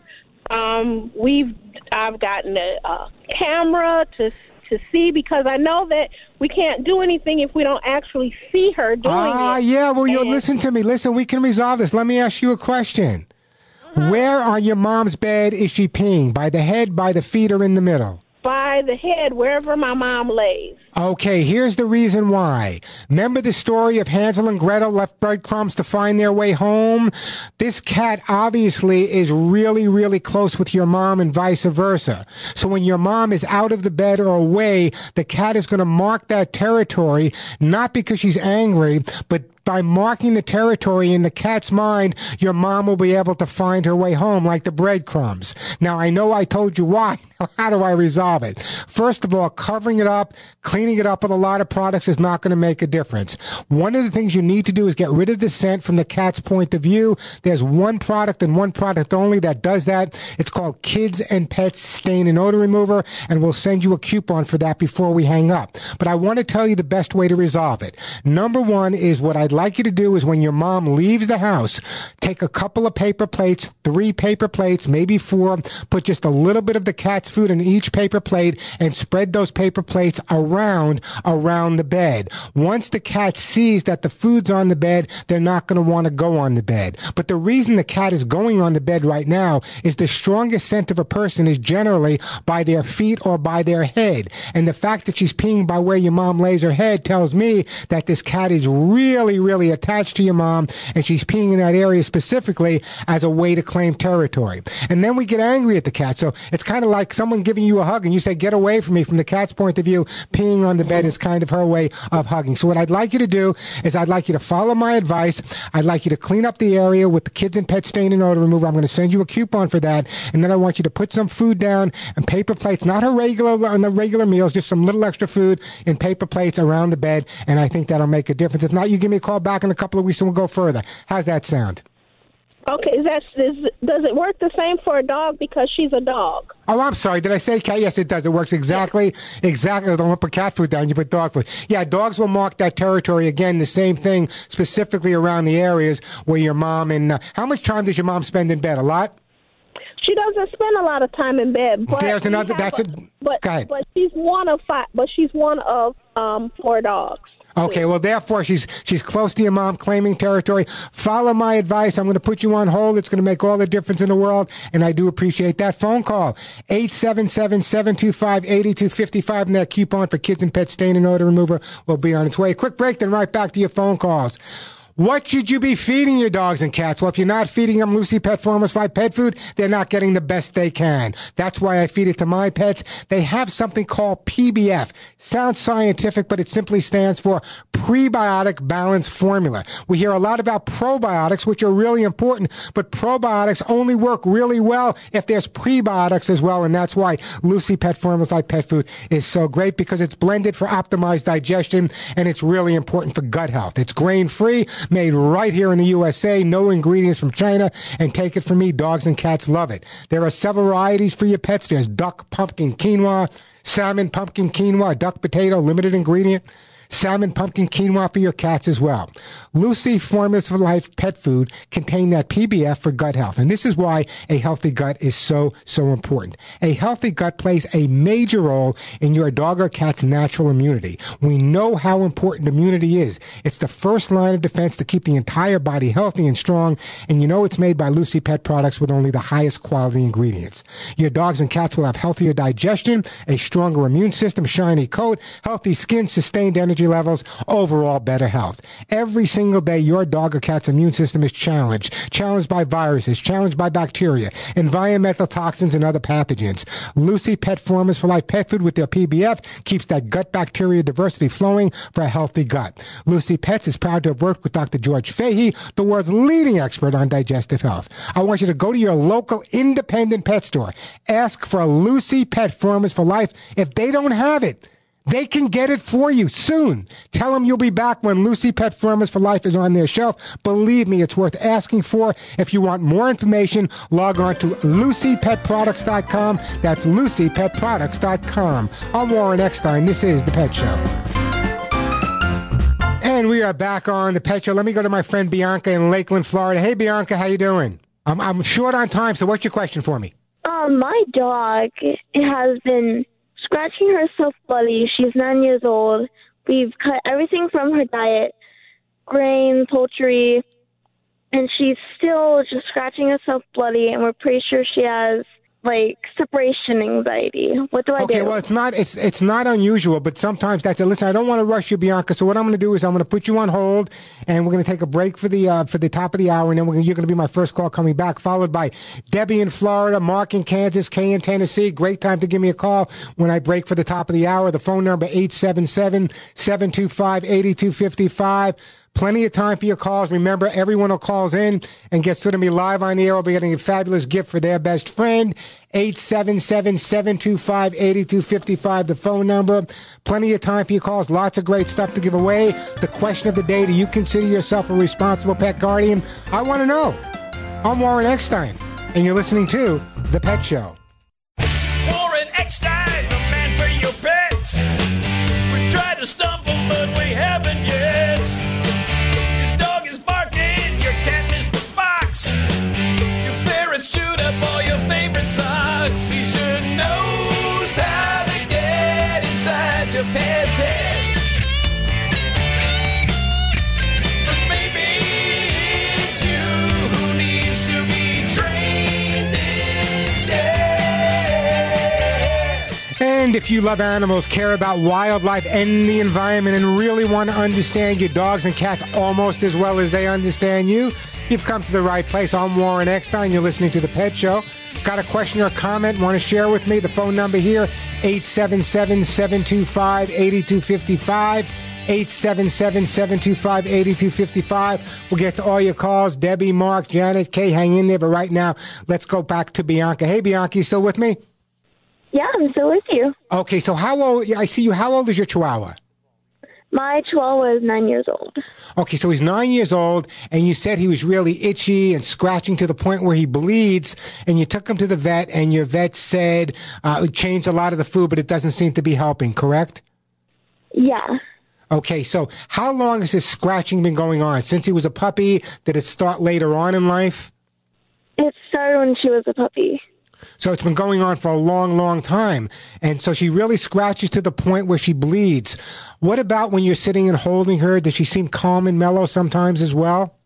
Speaker 8: Um, we've I've gotten a, a camera to to see because I know that we can't do anything if we don't actually see her doing
Speaker 2: Ah,
Speaker 8: it.
Speaker 2: Ah, yeah. Well, you listen to me. Listen, we can resolve this. Let me ask you a question.
Speaker 8: Uh-huh.
Speaker 2: Where on your mom's bed is she peeing? By the head, by the feet, or in the middle?
Speaker 8: by the head, wherever my mom lays.
Speaker 2: Okay, here's the reason why. Remember the story of Hansel and Gretel left breadcrumbs to find their way home? This cat obviously is really, really close with your mom and vice versa. So when your mom is out of the bed or away, the cat is going to mark that territory, not because she's angry, but by marking the territory in the cat's mind, your mom will be able to find her way home like the breadcrumbs. Now, I know I told you why. [laughs] How do I resolve it? First of all, covering it up, cleaning it up with a lot of products is not going to make a difference. One of the things you need to do is get rid of the scent from the cat's point of view. There's one product and one product only that does that. It's called Kids and Pets Stain and Odor Remover, and we'll send you a coupon for that before we hang up. But I want to tell you the best way to resolve it. Number one is what I'd like you to do is when your mom leaves the house, take a couple of paper plates, three paper plates, maybe four, put just a little bit of the cat's food in each paper plate and spread those paper plates around, around the bed. Once the cat sees that the food's on the bed, they're not going to want to go on the bed. But the reason the cat is going on the bed right now is the strongest scent of a person is generally by their feet or by their head. And the fact that she's peeing by where your mom lays her head tells me that this cat is really, really attached to your mom and she's peeing in that area specifically as a way to claim territory. And then we get angry at the cat. So it's kind of like someone giving you a hug and you say, get away from me. From the cat's point of view, peeing on the bed is kind of her way of hugging. So what I'd like you to do is I'd like you to follow my advice. I'd like you to clean up the area with the kids and pet stain and odor remover. I'm going to send you a coupon for that. And then I want you to put some food down and paper plates, not her regular, on the regular meals, just some little extra food in paper plates around the bed. And I think that'll make a difference. If not, you give me a call back in a couple of weeks and we'll go further. How's that sound?
Speaker 8: Okay, is does it work the same for a dog because she's a dog?
Speaker 2: Oh, I'm sorry. Did I say cat? Yes, it does. It works exactly, exactly. Don't put cat food down. You put dog food. Yeah, dogs will mark that territory again. The same thing, specifically around the areas where your mom and uh, how much time does your mom spend in bed? A lot.
Speaker 8: She doesn't spend a lot of time in bed. But
Speaker 2: There's another- that's a-
Speaker 8: but
Speaker 2: go ahead.
Speaker 8: but she's one of five. But she's one of um four dogs.
Speaker 2: Okay, well, therefore, she's she's close to your mom, claiming territory. Follow my advice. I'm going to put you on hold. It's going to make all the difference in the world, and I do appreciate that phone call. 877-725-8255, and that coupon for kids and pet stain and odor remover will be on its way. Quick break, then right back to your phone calls. What should you be feeding your dogs and cats? Well, if you're not feeding them Lucy Pet Formula Life pet food, they're not getting the best they can. That's why I feed it to my pets. They have something called PBF. Sounds scientific, but it simply stands for prebiotic balance formula. We hear a lot about probiotics, which are really important, but probiotics only work really well if there's prebiotics as well. And that's why Lucy Pet Formula Life pet food is so great because it's blended for optimized digestion and it's really important for gut health. It's grain free, made right here in the USA, no ingredients from China, and take it from me, dogs and cats love it. There are several varieties for your pets. There's duck, pumpkin, quinoa, salmon, pumpkin, quinoa, duck potato, limited ingredient. Salmon pumpkin quinoa for your cats as well. Lucy Formulas for Life pet food contain that PBF for gut health. And this is why a healthy gut is so, so important. A healthy gut plays a major role in your dog or cat's natural immunity. We know how important immunity is. It's the first line of defense to keep the entire body healthy and strong. And you know it's made by Lucy Pet products with only the highest quality ingredients. Your dogs and cats will have healthier digestion, a stronger immune system, shiny coat, healthy skin, sustained energy levels, overall better health. Every single day, your dog or cat's immune system is challenged, challenged by viruses, challenged by bacteria, environmental toxins, and other pathogens. Lucy Pet Formulas for Life pet food with their PBF keeps that gut bacteria diversity flowing for a healthy gut. Lucy Pets is proud to have worked with Dr. George Fahey, the world's leading expert on digestive health. I want you to go to your local independent pet store. Ask for Lucy Pet Formulas for Life. If they don't have it, they can get it for you soon. Tell them you'll be back when Lucy Pet Formulas for Life is on their shelf. Believe me, it's worth asking for. If you want more information, log on to lucypetproducts.com. That's lucypetproducts.com. I'm Warren Eckstein. This is The Pet Show. And we are back on The Pet Show. Let me go to my friend Bianca in Lakeland, Florida. Hey, Bianca, how you doing? I'm, I'm short on time, so what's your question for me?
Speaker 9: Um, my dog has been scratching herself bloody. She's nine years old. We've cut everything from her diet grain, poultry, and she's still just scratching herself bloody, and we're pretty sure she has like separation anxiety. What do I
Speaker 2: okay,
Speaker 9: do?
Speaker 2: well, it's not it's it's not unusual, but sometimes that's it. Listen, I don't want to rush you, Bianca. So what I'm going to do is I'm going to put you on hold, and we're going to take a break for the uh, for the top of the hour, and then we're gonna, you're going to be my first call coming back, followed by Debbie in Florida, Mark in Kansas, Kay in Tennessee. Great time to give me a call when I break for the top of the hour. The phone number 877-725-8255. Plenty of time for your calls. Remember, everyone who calls in and gets to me live on the air will be getting a fabulous gift for their best friend. 877-725-8255, the phone number. Plenty of time for your calls. Lots of great stuff to give away. The question of the day, do you consider yourself a responsible pet guardian? I want to know. I'm Warren Eckstein, and you're listening to The Pet Show.
Speaker 10: Warren Eckstein,
Speaker 2: And if you love animals, care about wildlife and the environment, and really want to understand your dogs and cats almost as well as they understand you, you've come to the right place. I'm Warren Eckstein. You're listening to The Pet Show. Got a question or comment? Want to share with me? The phone number here, 877-725-8255. 877-725-8255. We'll get to all your calls. Debbie, Mark, Janet, Kay, hang in there. But right now, let's go back to Bianca. Hey, Bianca, you still with me?
Speaker 9: Yeah, I'm still with you.
Speaker 2: Okay, so how old? I see you. How old is your Chihuahua?
Speaker 9: My chihuahua is nine years old.
Speaker 2: Okay, so he's nine years old, and you said he was really itchy and scratching to the point where he bleeds, and you took him to the vet, and your vet said uh, changed a lot of the food, but it doesn't seem to be helping. Correct?
Speaker 9: Yeah.
Speaker 2: Okay, so how long has this scratching been going on? Since he was a puppy? Did it start later on in life?
Speaker 9: It started when she was a puppy.
Speaker 2: So it's been going on for a long, long time. And so she really scratches to the point where she bleeds. What about when you're sitting and holding her? Does she seem calm and mellow sometimes as well?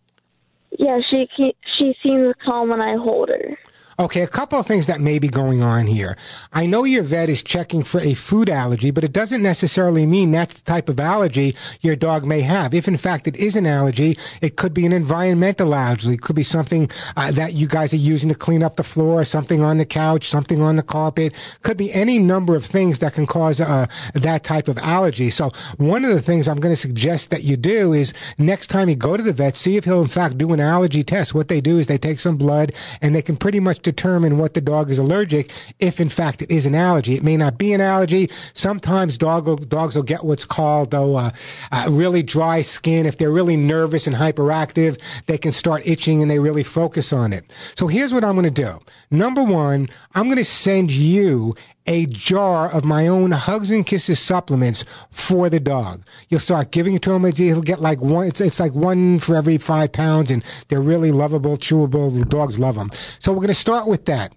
Speaker 9: Yeah, she she seems calm when I hold her.
Speaker 2: Okay, a couple of things that may be going on here. I know your vet is checking for a food allergy, but it doesn't necessarily mean that's the type of allergy your dog may have. If in fact it is an allergy, it could be an environmental allergy. It could be something uh, that you guys are using to clean up the floor, something on the couch, something on the carpet. Could be any number of things that can cause uh, that type of allergy. So one of the things I'm going to suggest that you do is next time you go to the vet, see if he'll in fact do an allergy test. What they do is they take some blood and they can pretty much determine what the dog is allergic if in fact it is an allergy. It may not be an allergy. Sometimes dog will, dogs will get what's called though uh, uh, really dry skin. If they're really nervous and hyperactive, they can start itching and they really focus on it. So here's what I'm going to do. Number one, I'm going to send you a jar of my own Hugs and Kisses supplements for the dog. You'll start giving it to him. He'll get like one. It's, it's like one for every five pounds, and they're really lovable, chewable. The dogs love them. So we're going to start with that.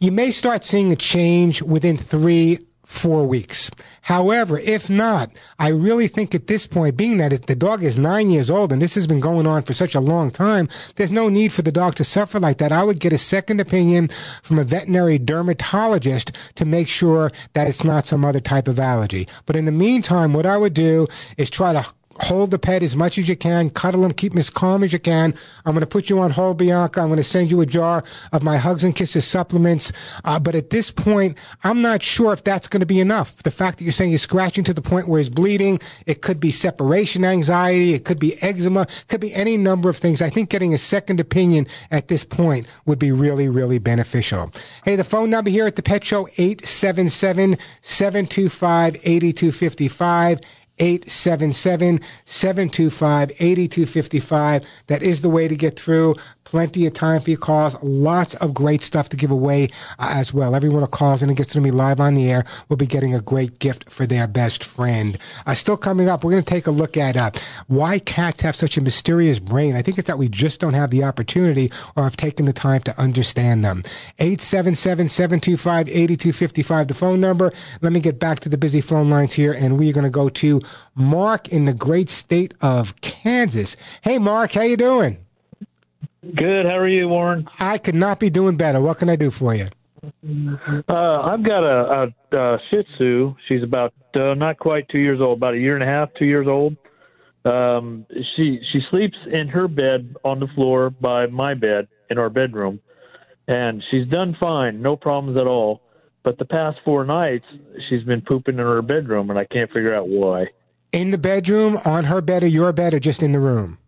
Speaker 2: You may start seeing a change within three four weeks. However, if not, I really think at this point, being that the dog is nine years old and this has been going on for such a long time, there's no need for the dog to suffer like that. I would get a second opinion from a veterinary dermatologist to make sure that it's not some other type of allergy. But in the meantime, what I would do is try to hold the pet as much as you can, cuddle him, keep him as calm as you can. I'm going to put you on hold, Bianca. I'm going to send you a jar of my Hugs and Kisses supplements. Uh, but at this point, I'm not sure if that's going to be enough. The fact that you're saying he's scratching to the point where he's bleeding, it could be separation anxiety, it could be eczema, it could be any number of things. I think getting a second opinion at this point would be really, really beneficial. Hey, the phone number here at the Pet Show, 877 725 8255. 877 725 8255. That is the way to get through. Plenty of time for your calls. Lots of great stuff to give away uh, as well. Everyone who calls in and gets to me live on the air will be getting a great gift for their best friend. Uh, still coming up, we're going to take a look at uh, why cats have such a mysterious brain. I think it's that we just don't have the opportunity or have taken the time to understand them. 877 725 8255, the phone number. Let me get back to the busy phone lines here, and we're going to go to Mark in the great state of Kansas. Hey, Mark, how you doing?
Speaker 11: Good. How are you, Warren?
Speaker 2: I could not be doing better. What can I do for you?
Speaker 11: Uh, I've got a, a, a Shih Tzu. She's about uh, not quite two years old, about a year and a half, two years old. Um, she she sleeps in her bed on the floor by my bed in our bedroom, and she's done fine, no problems at all. But the past four nights, she's been pooping in her bedroom, and I can't figure out why.
Speaker 2: In the bedroom, on her bed, or your bed, or just in the room?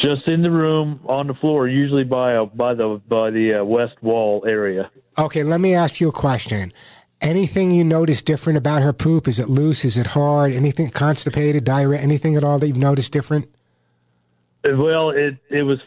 Speaker 11: Just in the room, on the floor, usually by a, by the by the uh, west wall area.
Speaker 2: Okay, let me ask you a question. Anything you notice different about her poop? Is it loose? Is it hard? Anything constipated, diarrhea? Anything at all that you've noticed different?
Speaker 11: Well, it it was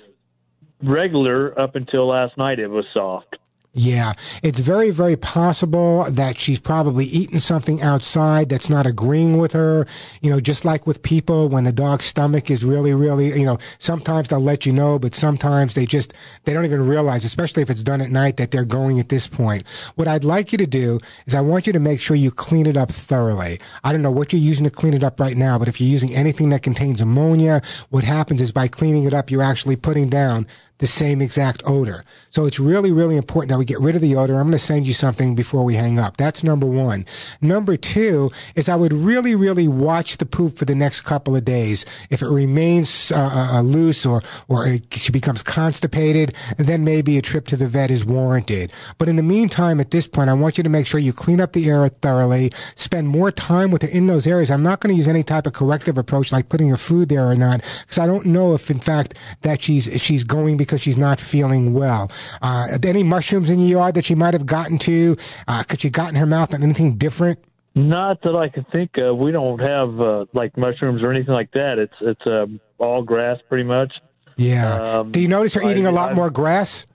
Speaker 11: regular up until last night. It was soft.
Speaker 2: Yeah, it's very, very possible that she's probably eaten something outside that's not agreeing with her. You know, just like with people, when the dog's stomach is really, really, you know, sometimes they'll let you know, but sometimes they just, they don't even realize, especially if it's done at night, that they're going at this point. What I'd like you to do is I want you to make sure you clean it up thoroughly. I don't know what you're using to clean it up right now, but if you're using anything that contains ammonia, what happens is by cleaning it up, you're actually putting down the same exact odor. So it's really, really important that we get rid of the odor. I'm going to send you something before we hang up. That's number one. Number two is I would really, really watch the poop for the next couple of days. If it remains uh, uh, loose or, or it, she becomes constipated, then maybe a trip to the vet is warranted. But in the meantime, at this point, I want you to make sure you clean up the area thoroughly, spend more time with her in those areas. I'm not going to use any type of corrective approach like putting her food there or not, because I don't know if in fact that she's, she's going because she's not feeling well. Uh, any mushrooms in your yard that she might have gotten to? Uh, could she got in her mouth on anything different?
Speaker 11: Not that I can think of. We don't have uh, like mushrooms or anything like that. It's it's um, all grass pretty much.
Speaker 2: Yeah.
Speaker 11: Um,
Speaker 2: Do you notice her eating
Speaker 11: I-
Speaker 2: a lot
Speaker 11: I've-
Speaker 2: more grass?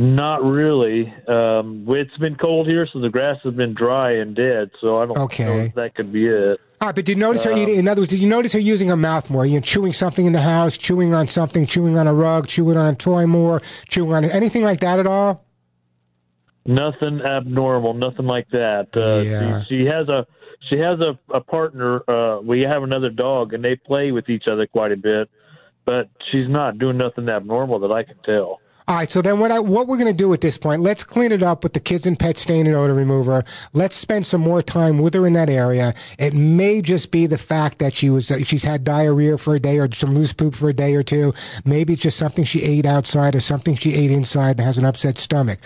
Speaker 11: Not really. Um, it's been cold here, so the grass has been dry and dead. So I don't know if that could be it.
Speaker 2: Ah, but did you notice her
Speaker 11: Uh,
Speaker 2: eating? In other words, did you notice her using her mouth more? You know, chewing something in the house, chewing on something, chewing on a rug, chewing on a toy more, chewing on anything like that at all?
Speaker 11: Nothing abnormal, nothing like that. Uh,
Speaker 2: Yeah.
Speaker 11: she, she has a she has a, a partner. Uh, we have another dog, and they play with each other quite a bit. But she's not doing nothing abnormal that I can tell.
Speaker 2: All right, so then what I, what we're going to do at this point, let's clean it up with the kids and pet stain and odor remover. Let's spend some more time with her in that area. It may just be the fact that she was she's had diarrhea for a day or some loose poop for a day or two. Maybe it's just something she ate outside or something she ate inside and has an upset stomach.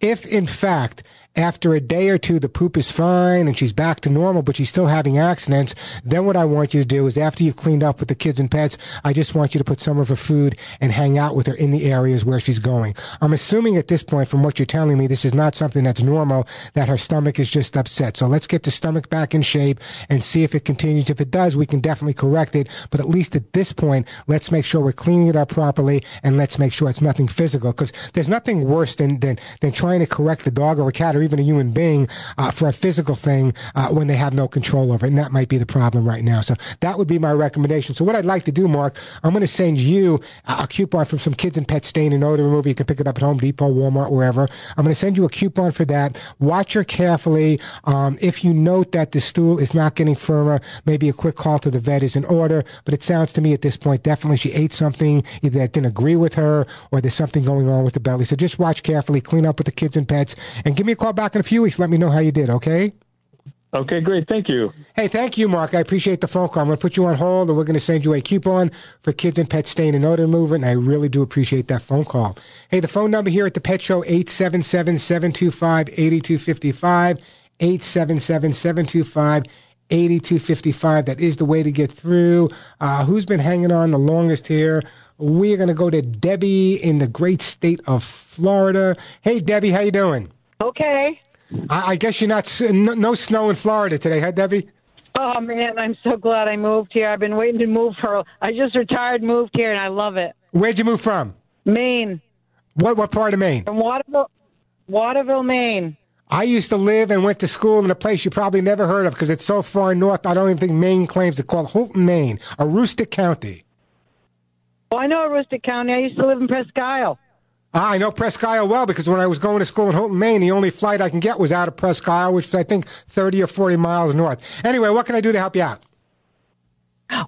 Speaker 2: If in fact after a day or two the poop is fine and she's back to normal, but she's still having accidents, then what I want you to do is after you've cleaned up with the kids and pets, I just want you to put some of her food and hang out with her in the areas where she's going. I'm assuming at this point, from what you're telling me, this is not something that's normal, that her stomach is just upset. So let's get the stomach back in shape and see if it continues. If it does, we can definitely correct it. But at least at this point, let's make sure we're cleaning it up properly and let's make sure it's nothing physical because there's nothing worse than, than, than trying to correct the dog or a cat or even a human being uh, for a physical thing uh, when they have no control over it. And that might be the problem right now. So that would be my recommendation. So what I'd like to do, Mark, I'm going to send you a coupon from some kids and pet stain and odor remover. You can pick it up at Home Depot, Walmart, wherever. I'm going to send you a coupon for that. Watch her carefully. Um, if you note that the stool is not getting firmer, maybe a quick call to the vet is in order. But it sounds to me at this point, definitely she ate something that didn't agree with her or there's something going on with the belly. So just watch carefully, clean up with the kids and pets, and give me a call back in a few weeks. Let me know how you did, okay?
Speaker 11: Okay, great. Thank you.
Speaker 2: Hey, thank you, Mark. I appreciate the phone call. I'm going to put you on hold, and we're going to send you a coupon for kids and pet stain and odor remover, and I really do appreciate that phone call. Hey, the phone number here at the Pet Show, 877-725-8255, 877-725-8255. That is the way to get through. Uh, who's been hanging on the longest here? We're going to go to Debbie in the great state of Florida. Hey, Debbie, how you doing?
Speaker 12: Okay.
Speaker 2: I, I guess you're not no, no snow in Florida today, huh, Debbie?
Speaker 12: Oh man, I'm so glad I moved here. I've been waiting to move for. I just retired, moved here, and I love it.
Speaker 2: Where'd you move from?
Speaker 12: Maine.
Speaker 2: What what part of Maine?
Speaker 12: From Waterville, Waterville, Maine.
Speaker 2: I used to live and went to school in a place you probably never heard of because it's so far north. I don't even think Maine claims it. Called Houlton, Maine, Aroostook County.
Speaker 12: Oh, I know Aroostook County. I used to live in Presque Isle.
Speaker 2: Ah, I know Presque Isle well because when I was going to school in Houlton, Maine, the only flight I can get was out of Presque Isle, which is I think thirty or forty miles north. Anyway, what can I do to help you out?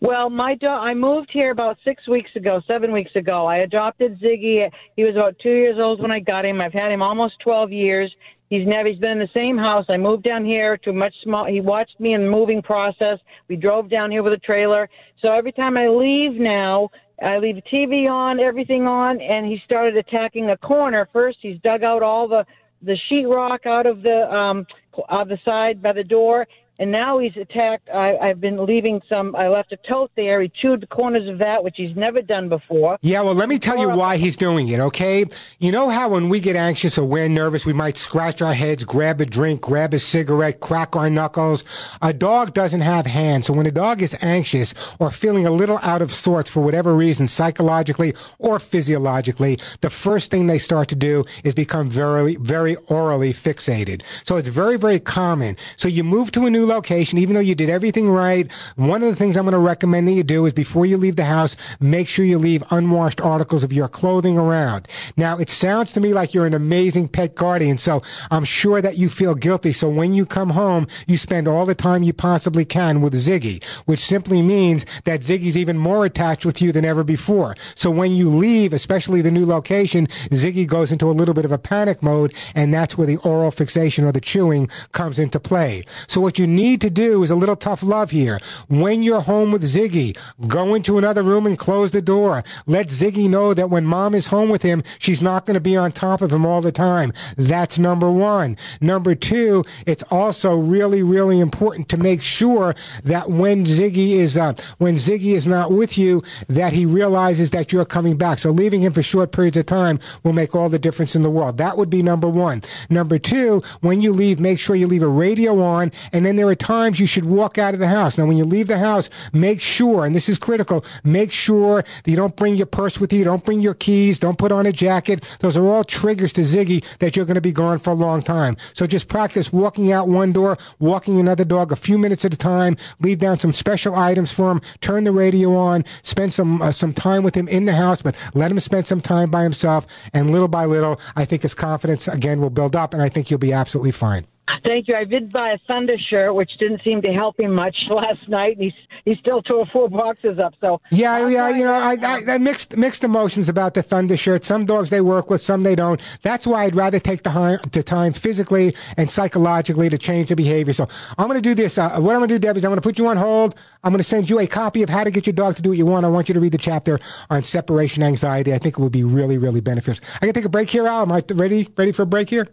Speaker 12: Well, my dog. I moved here about six weeks ago, seven weeks ago. I adopted Ziggy. He was about two years old when I got him. I've had him almost twelve years. He's never. He's been in the same house. I moved down here to a much small. He watched me in the moving process. We drove down here with a trailer. So every time I leave now, I leave the TV on, everything on, and he started attacking a corner. First, he's dug out all the the sheetrock out of the um out of the side by the door, and now he's attacked. I, I've been leaving some. I left a tote there. He chewed the corners of that, which he's never done before.
Speaker 2: Yeah, well, let me tell you why he's doing it, okay? You know how when we get anxious or we're nervous, we might scratch our heads, grab a drink, grab a cigarette, crack our knuckles? A dog doesn't have hands. So when a dog is anxious or feeling a little out of sorts for whatever reason, psychologically or physiologically, the first thing they start to do is become very, very orally fixated. So it's very, very common. So you move to a new location, even though you did everything right. One of the things I'm going to recommend that you do is before you leave the house, make sure you leave unwashed articles of your clothing around. Now, it sounds to me like you're an amazing pet guardian, so I'm sure that you feel guilty. So when you come home, you spend all the time you possibly can with Ziggy, which simply means that Ziggy's even more attached with you than ever before. So when you leave, especially the new location, Ziggy goes into a little bit of a panic mode, and that's where the oral fixation or the chewing comes into play. So what you need to do is a little tough love here. When you're home with Ziggy, go into another room and close the door. Let Ziggy know that when mom is home with him, she's not going to be on top of him all the time. That's number one. Number two, it's also really, really important to make sure that when Ziggy is, uh, when Ziggy is not with you, that he realizes that you're coming back. So leaving him for short periods of time will make all the difference in the world. That would be number one. Number two, when you leave, make sure you leave a radio on, and then there are times you should walk out of the house. Now, when you leave the house, make sure, and this is critical, make sure that you don't bring your purse with you, don't bring your keys, don't put on a jacket. Those are all triggers to Ziggy that you're going to be gone for a long time. So just practice walking out one door, walking another dog a few minutes at a time, leave down some special items for him, turn the radio on, spend some uh, some time with him in the house, but let him spend some time by himself. And little by little, I think his confidence again will build up, and I think you'll be absolutely fine.
Speaker 12: Thank you. I did buy a Thunder shirt, which didn't seem to help him much [laughs] last night, and he's he still tore four boxes up. So
Speaker 2: Yeah, yeah, you know, I, I, I mixed mixed emotions about the Thunder shirt. Some dogs they work with, some they don't. That's why I'd rather take the, the time physically and psychologically to change the behavior. So I'm going to do this. Uh, what I'm going to do, Deb, is I'm going to put you on hold. I'm going to send you a copy of How to Get Your Dog to Do What You Want. I want you to read the chapter on separation anxiety. I think it would be really, really beneficial. I can take a break here, Al. Am I ready? Ready for a break here?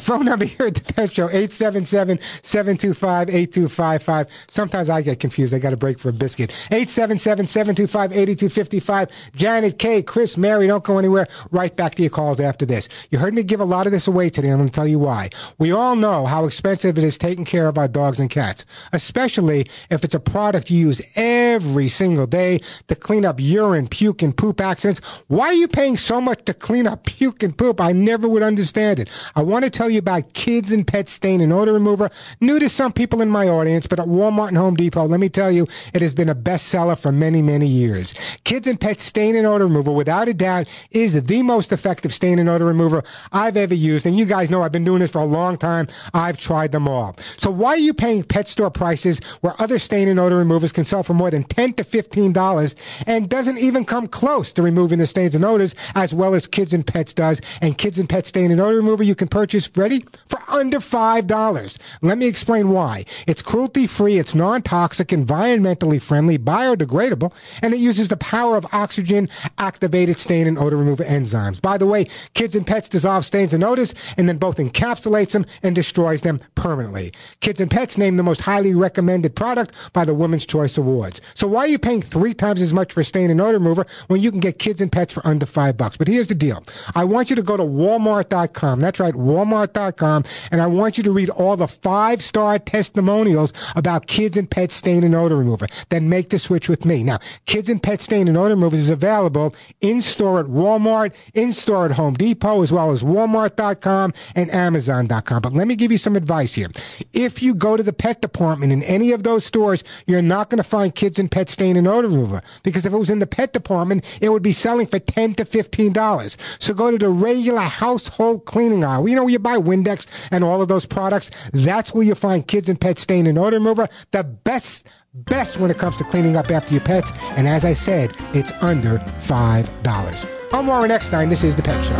Speaker 2: Phone number here at the Pet Show, 877-725-8255. Sometimes I get confused. I got a break for a biscuit. 877-725-8255. Janet, Kay, Chris, Mary, don't go anywhere. Right back to your calls after this. You heard me give a lot of this away today. I'm going to tell you why. We all know how expensive it is taking care of our dogs and cats, especially if it's a product you use every single day to clean up urine, puke, and poop accidents. Why are you paying so much to clean up puke and poop? I never would understand it. I want to tell you about Kids and Pet Stain and Odor Remover. New to some people in my audience, but at Walmart and Home Depot, let me tell you, it has been a bestseller for many, many years. Kids and Pet Stain and Odor Remover, without a doubt, is the most effective stain and odor remover I've ever used. And you guys know I've been doing this for a long time. I've tried them all. So why are you paying pet store prices where other stain and odor removers can sell for more than 10 to $15 and doesn't even come close to removing the stains and odors as well as Kids and Pets does? And Kids and Pets Stain and Odor Remover you can purchase, ready? For under $5. Let me explain why. It's cruelty free, it's non toxic, environmentally friendly, biodegradable, and it uses the power of oxygen activated stain and odor remover enzymes. By the way, Kids and Pets dissolve stains and odors and then both encapsulates them and destroys them permanently. Kids and Pets named the most highly recommended product by the Women's Choice Awards. So why are you paying three times as much for stain and odor remover when you can get Kids and Pets for under five bucks? But here's the deal. I want you to go to walmart.com. That's right, walmart walmart.com and I want you to read all the five star testimonials about kids and pet stain and odor remover. Then make the switch with me. Now, kids and pet stain and odor remover is available in store at Walmart, in store at Home Depot, as well as walmart.com and amazon.com. But let me give you some advice here. If you go to the pet department in any of those stores, you're not going to find kids and pet stain and odor remover because if it was in the pet department, it would be selling for 10 to $15. So go to the regular household cleaning aisle. You know you buy Windex and all of those products? That's where you find kids and pet stain and odor remover. The best best when it comes to cleaning up after your pets. And as I said, it's under $5. I'm Warren Eckstein. This is The Pet Show.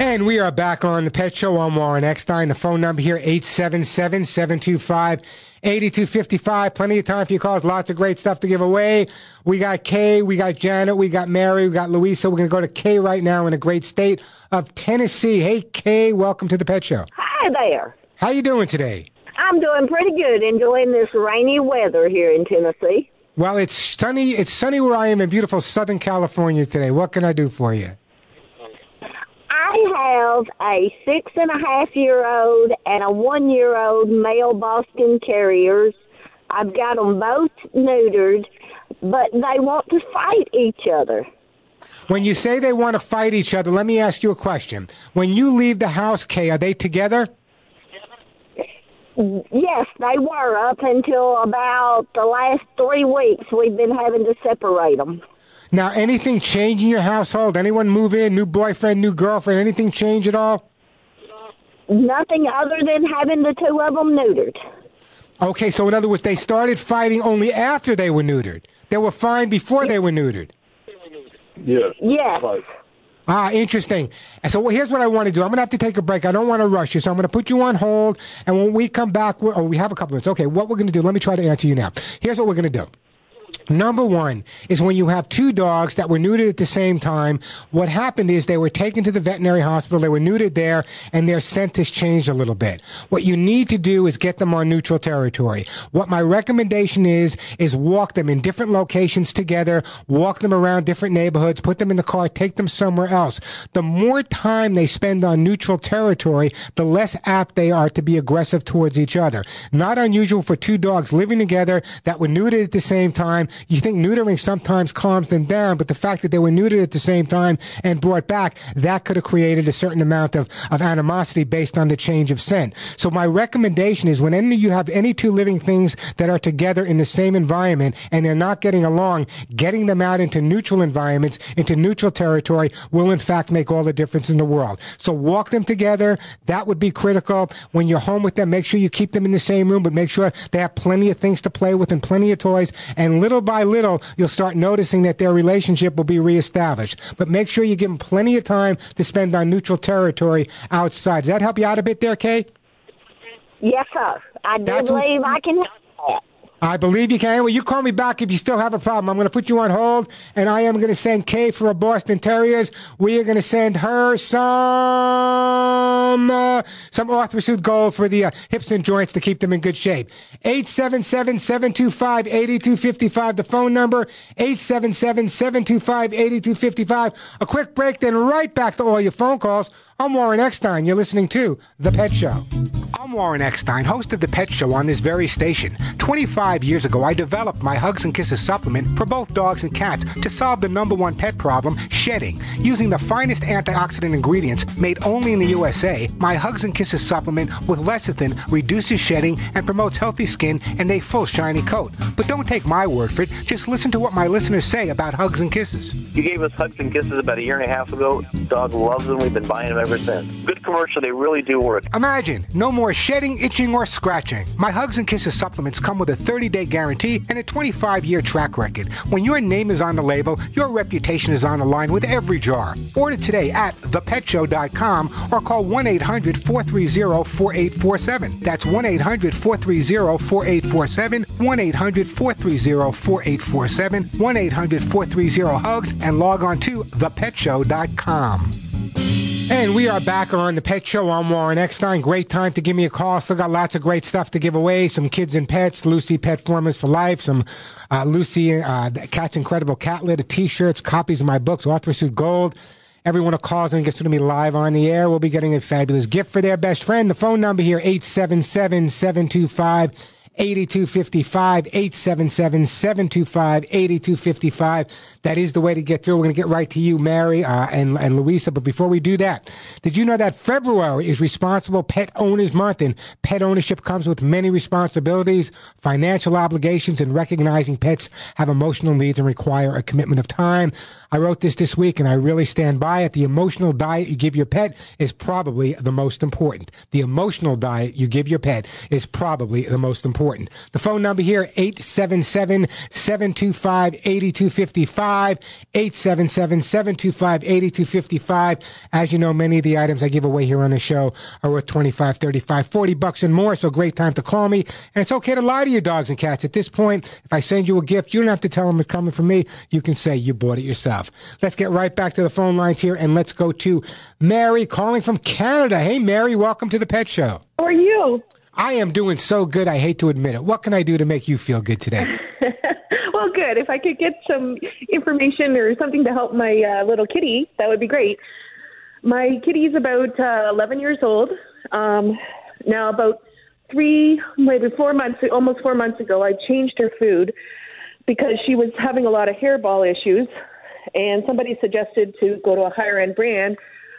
Speaker 2: And we are back on The Pet Show. I'm Warren Eckstein. The phone number here, 877 725 8255. Plenty of time for your calls. Lots of great stuff to give away. We got Kay, we got Janet, we got Mary, we got Louisa. We're going to go to Kay right now in a great state of Tennessee. Hey, Kay, welcome to the Pet Show.
Speaker 13: Hi there.
Speaker 2: How you doing today?
Speaker 13: I'm doing pretty good, enjoying this rainy weather here in Tennessee.
Speaker 2: Well, it's sunny. It's sunny where I am in beautiful Southern California today. What can I do for you?
Speaker 13: I have a six and a half year old and a one year old male Boston Terriers. I've got them both neutered, but they want to fight each other.
Speaker 2: When you say they want to fight each other, let me ask you a question. When you leave the house, Kay, are they together?
Speaker 13: Yes, they were up until about the last three weeks. We've been having to separate them.
Speaker 2: Now, anything change in your household? Anyone move in? New boyfriend, new girlfriend? Anything change at all?
Speaker 13: Nothing other than having the two of them neutered.
Speaker 2: Okay, so in other words, they started fighting only after they were neutered. They were fine before they were neutered.
Speaker 11: Yes.
Speaker 13: Yes.
Speaker 2: Ah, interesting. So here's what I want to do. I'm going to have to take a break. I don't want to rush you, so I'm going to put you on hold. And when we come back, we're, oh, we have a couple minutes. Okay, what we're going to do, let me try to answer you now. Here's what we're going to do. Number one is when you have two dogs that were neutered at the same time, what happened is they were taken to the veterinary hospital, they were neutered there, and their scent has changed a little bit. What you need to do is get them on neutral territory. What my recommendation is, is walk them in different locations together, walk them around different neighborhoods, put them in the car, take them somewhere else. The more time they spend on neutral territory, the less apt they are to be aggressive towards each other. Not unusual for two dogs living together that were neutered at the same time. You think neutering sometimes calms them down, but the fact that they were neutered at the same time and brought back, that could have created a certain amount of, of animosity based on the change of scent. So my recommendation is whenever you have any two living things that are together in the same environment and they're not getting along, getting them out into neutral environments, into neutral territory will in fact make all the difference in the world. So walk them together. That would be critical. When you're home with them, make sure you keep them in the same room, but make sure they have plenty of things to play with and plenty of toys. And little by little, you'll start noticing that their relationship will be reestablished. But make sure you give them plenty of time to spend on neutral territory outside. Does that help you out a bit there, Kay?
Speaker 13: Yes, sir. I do
Speaker 2: That's what-
Speaker 13: believe I can help that.
Speaker 2: I believe you can. Well, you call me back if you still have a problem. I'm going to put you on hold, and I am going to send Kay for a Boston Terriers. We are going to send her some uh, some ArthriSoothe Gold for the uh, hips and joints to keep them in good shape. 877-725-8255, the phone number. 877-725-8255. A quick break, then right back to all your phone calls. I'm Warren Eckstein. You're listening to The Pet Show. I'm Warren Eckstein, host of The Pet Show on this very station. 25 years ago, I developed my Hugs and Kisses supplement for both dogs and cats to solve the number one pet problem, shedding. Using the finest antioxidant ingredients made only in the USA, my Hugs and Kisses supplement with lecithin reduces shedding and promotes healthy skin and a full shiny coat. But don't take my word for it. Just listen to what my listeners say about Hugs and Kisses.
Speaker 14: You gave us Hugs and Kisses about a year and a half ago. Dog loves them. We've been buying them ever since. Good commercial. They really do work.
Speaker 2: Imagine no more shedding, itching, or scratching. My Hugs and Kisses supplements come with a 30 day guarantee and a 25 year track record. When your name is on the label, your reputation is on the line with every jar. Order today at thepetshow.com or call 1 800 430 4847. That's 1 800 430 4847, 1 800 430 4847, 1 800 430 HUGS, and log on to thepetshow.com. And we are back on the Pet Show. I'm Warren Eckstein. Great time to give me a call. Still got lots of great stuff to give away. Some kids and pets, Lucy Pet Formulas for Life, some uh, Lucy uh, Cat's Incredible Cat Litter, T-shirts, copies of my books, ArthriSoothe Gold. Everyone who calls in gets to be live on the air. We'll be getting a fabulous gift for their best friend. The phone number here, 877 725 8255 877 725 8255. That is the way to get through. We're going to get right to you, Mary uh, and, and Louisa. But before we do that, did you know that February is Responsible Pet Owners Month? And pet ownership comes with many responsibilities, financial obligations, and recognizing pets have emotional needs and require a commitment of time. I wrote this this week and I really stand by it. The emotional diet you give your pet is probably the most important. The emotional diet you give your pet is probably the most important. The phone number here, 877-725-8255, 877-725-8255. As you know, many of the items I give away here on the show are worth 25, 35, 40 bucks and more. So great time to call me. And it's okay to lie to your dogs and cats. At this point, if I send you a gift, you don't have to tell them it's coming from me. You can say you bought it yourself. Let's get right back to the phone lines here and let's go to Mary calling from Canada. Hey, Mary, welcome to the Pet Show.
Speaker 15: How are you?
Speaker 2: I am doing so good. I hate to admit it. What can I do to make you feel good today? [laughs]
Speaker 15: well, good. If I could get some information or something to help my uh, little kitty, that would be great. My kitty's about uh, 11 years old. Um, now, about three, maybe four months, almost four months ago, I changed her food because she was having a lot of hairball issues, and somebody suggested to go to a higher end brand,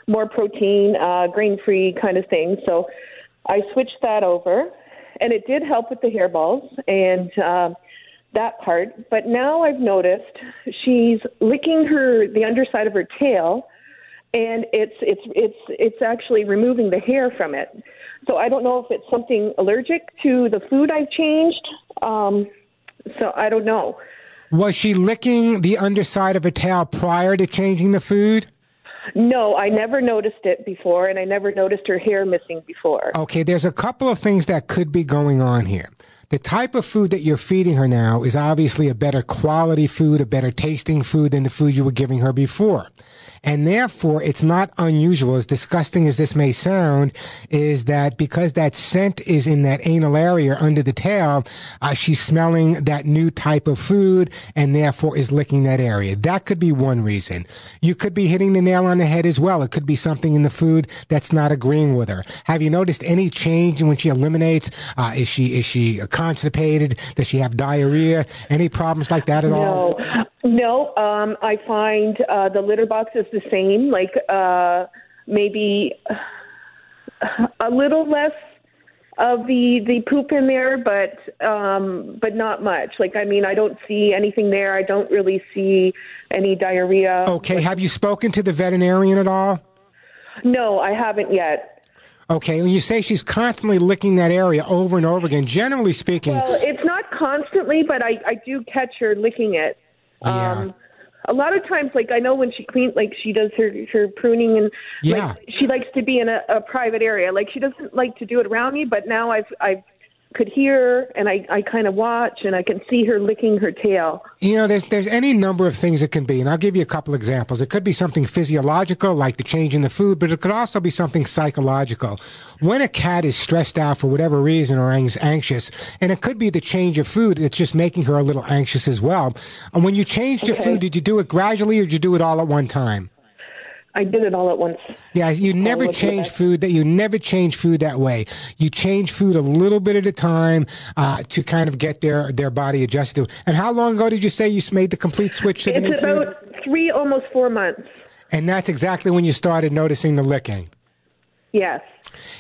Speaker 15: more protein, uh, grain free kind of thing. So I switched that over, and it did help with the hairballs and uh, that part. But now I've noticed she's licking her the underside of her tail, and it's it's it's it's actually removing the hair from it. So I don't know if it's something allergic to the food I've changed. Um, so I don't know.
Speaker 2: Was she licking the underside of her tail prior to changing the food?
Speaker 15: No, I never noticed it before, and I never noticed her hair missing before.
Speaker 2: Okay, there's a couple of things that could be going on here. The type of food that you're feeding her now is obviously a better quality food, a better tasting food than the food you were giving her before. And therefore, it's not unusual, as disgusting as this may sound, is that because that scent is in that anal area under the tail, uh, she's smelling that new type of food and therefore is licking that area. That could be one reason. You could be hitting the nail on the head as well. It could be something in the food that's not agreeing with her. Have you noticed any change when she eliminates? Uh, is she, is she constipated? Does she have diarrhea? Any problems like that at all?
Speaker 15: No, no. Um, I find uh, the litter box is the same. Like uh, maybe a little less of the the poop in there, but um, but not much. Like I mean, I don't see anything there. I don't really see any diarrhea.
Speaker 2: Okay. Have you spoken to the veterinarian at all?
Speaker 15: No, I haven't yet.
Speaker 2: Okay. When you say she's constantly licking that area over and over again, generally speaking,
Speaker 15: Well, it's not constantly, but I I do catch her licking it.
Speaker 2: Yeah.
Speaker 15: Um, a lot of times, like I know when she cleans, like she does her her pruning, and
Speaker 2: Yeah.
Speaker 15: like she likes to be in a, a private area. Like she doesn't like to do it around me, but now I've I've could hear and I I kind of watch and I can see her licking her tail.
Speaker 2: You know, there's there's any number of things it can be, and I'll give you a couple examples. It could be something physiological, like the change in the food, but it could also be something psychological. When a cat is stressed out for whatever reason or anx- anxious, and it could be the change of food that's just making her a little anxious as well. And when you changed your food, did you do it gradually or did you do it all at one time?
Speaker 15: I did it all at once.
Speaker 2: Yeah, you never change food that you never change food that way. You change food a little bit at a time uh, to kind of get their their body adjusted. to. And how long ago did you say you made the complete switch to the new
Speaker 15: It's about three, almost four months.
Speaker 2: And that's exactly when you started noticing the licking.
Speaker 15: Yes.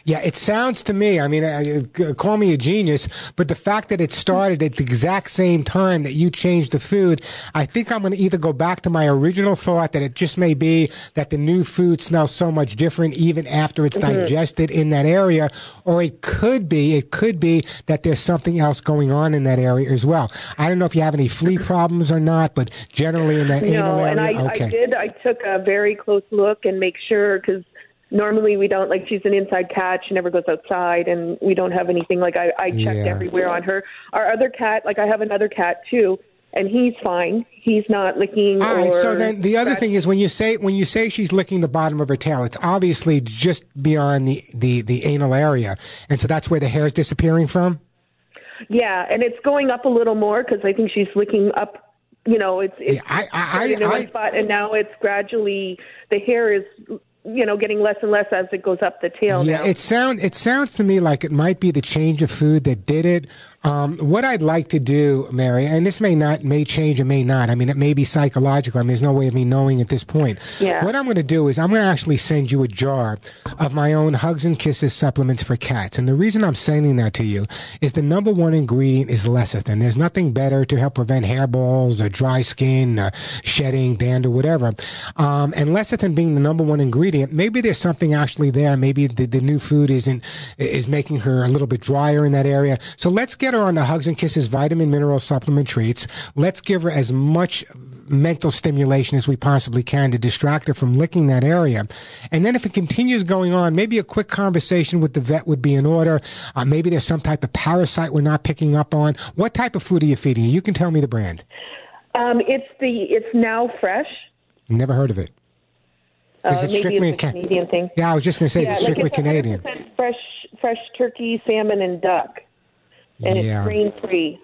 Speaker 2: Yeah, it sounds to me, I mean, uh, call me a genius, but the fact that it started at the exact same time that you changed the food, I think I'm going to either go back to my original thought that it just may be that the new food smells so much different even after it's
Speaker 15: Mhm.
Speaker 2: digested in that area, or it could be, it could be that there's something else going on in that area as well. I don't know if you have any flea problems or not, but generally in that
Speaker 15: No,
Speaker 2: area,
Speaker 15: and I,
Speaker 2: okay.
Speaker 15: I did. I took a very close look and make sure because normally we don't like she's an inside cat. She never goes outside, and we don't have anything like I, I checked
Speaker 2: Yeah.
Speaker 15: everywhere on her. Our other cat, like I have another cat too, and he's fine. He's not licking.
Speaker 2: All right. So then the other thing is when you say when you say she's licking the bottom of her tail, it's obviously just beyond the the the anal area, and so that's where the hair is disappearing from.
Speaker 15: Yeah, and it's going up a little more because I think she's licking up you know, it's it's
Speaker 2: I- I-
Speaker 15: in
Speaker 2: I-
Speaker 15: one spot, and now it's gradually the hair is, you know, getting less and less as it goes up the tail.
Speaker 2: Yeah,
Speaker 15: now.
Speaker 2: it sound it sounds to me like it might be the change of food that did it. Um, what I'd like to do, Mary, and this may not may change, it may not. I mean, it may be psychological. I mean, there's no way of me knowing at this point.
Speaker 15: Yeah.
Speaker 2: What I'm going to do is I'm going to actually send you a jar of my own Hugs and Kisses supplements for cats. And the reason I'm sending that to you is the number one ingredient is lecithin. There's nothing better to help prevent hairballs or dry skin, uh, shedding, dander, whatever. Um, and lecithin being the number one ingredient, maybe there's something actually there. Maybe the, the new food isn't is making her a little bit drier in that area. So let's get her on the Hugs and Kisses vitamin mineral supplement treats. Let's give her as much mental stimulation as we possibly can to distract her from licking that area. And then if it continues going on, maybe a quick conversation with the vet would be in order. Uh, maybe there's some type of parasite we're not picking up on. What type of food are you feeding her? You can tell me the brand.
Speaker 15: Um, it's the it's now fresh.
Speaker 2: Never heard of it.
Speaker 15: Uh,
Speaker 2: Is it strictly
Speaker 15: it's a
Speaker 2: a Ca-
Speaker 15: Canadian thing.
Speaker 2: Yeah, I was just going to say
Speaker 15: yeah,
Speaker 2: it's
Speaker 15: like
Speaker 2: strictly
Speaker 15: it's
Speaker 2: Canadian.
Speaker 15: Fresh, fresh turkey, salmon, and duck, and
Speaker 2: Yeah.
Speaker 15: it's grain free.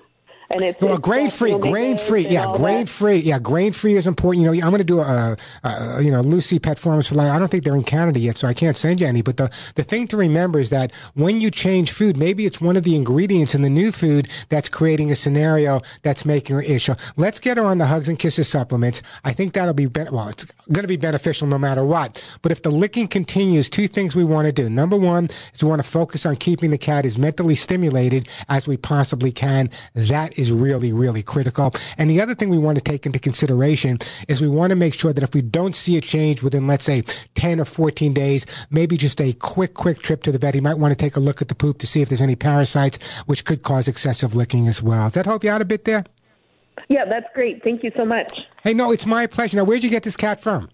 Speaker 15: And it's
Speaker 2: Well,
Speaker 15: it's
Speaker 2: grain free, grain free, yeah, grain free, yeah, grain free is important. You know, I'm going to do a, a, you know, Lucy Pet Farms for Life. I don't think they're in Canada yet, so I can't send you any. But the the thing to remember is that when you change food, maybe it's one of the ingredients in the new food that's creating a scenario that's making her issue. Let's get her on the Hugs and Kisses supplements. I think that'll be ben- well, it's going to be beneficial no matter what. But if the licking continues, two things we want to do. Number one is we want to focus on keeping the cat as mentally stimulated as we possibly can. That is really, really critical. And the other thing we want to take into consideration is we want to make sure that if we don't see a change within, let's say, 10 or 14 days, maybe just a quick, quick trip to the vet. He might want to take a look at the poop to see if there's any parasites, which could cause excessive licking as well. Does that help you out a bit there?
Speaker 15: Yeah, that's great. Thank you so much.
Speaker 2: Hey, no, it's my pleasure. Now, where'd you get this cat from?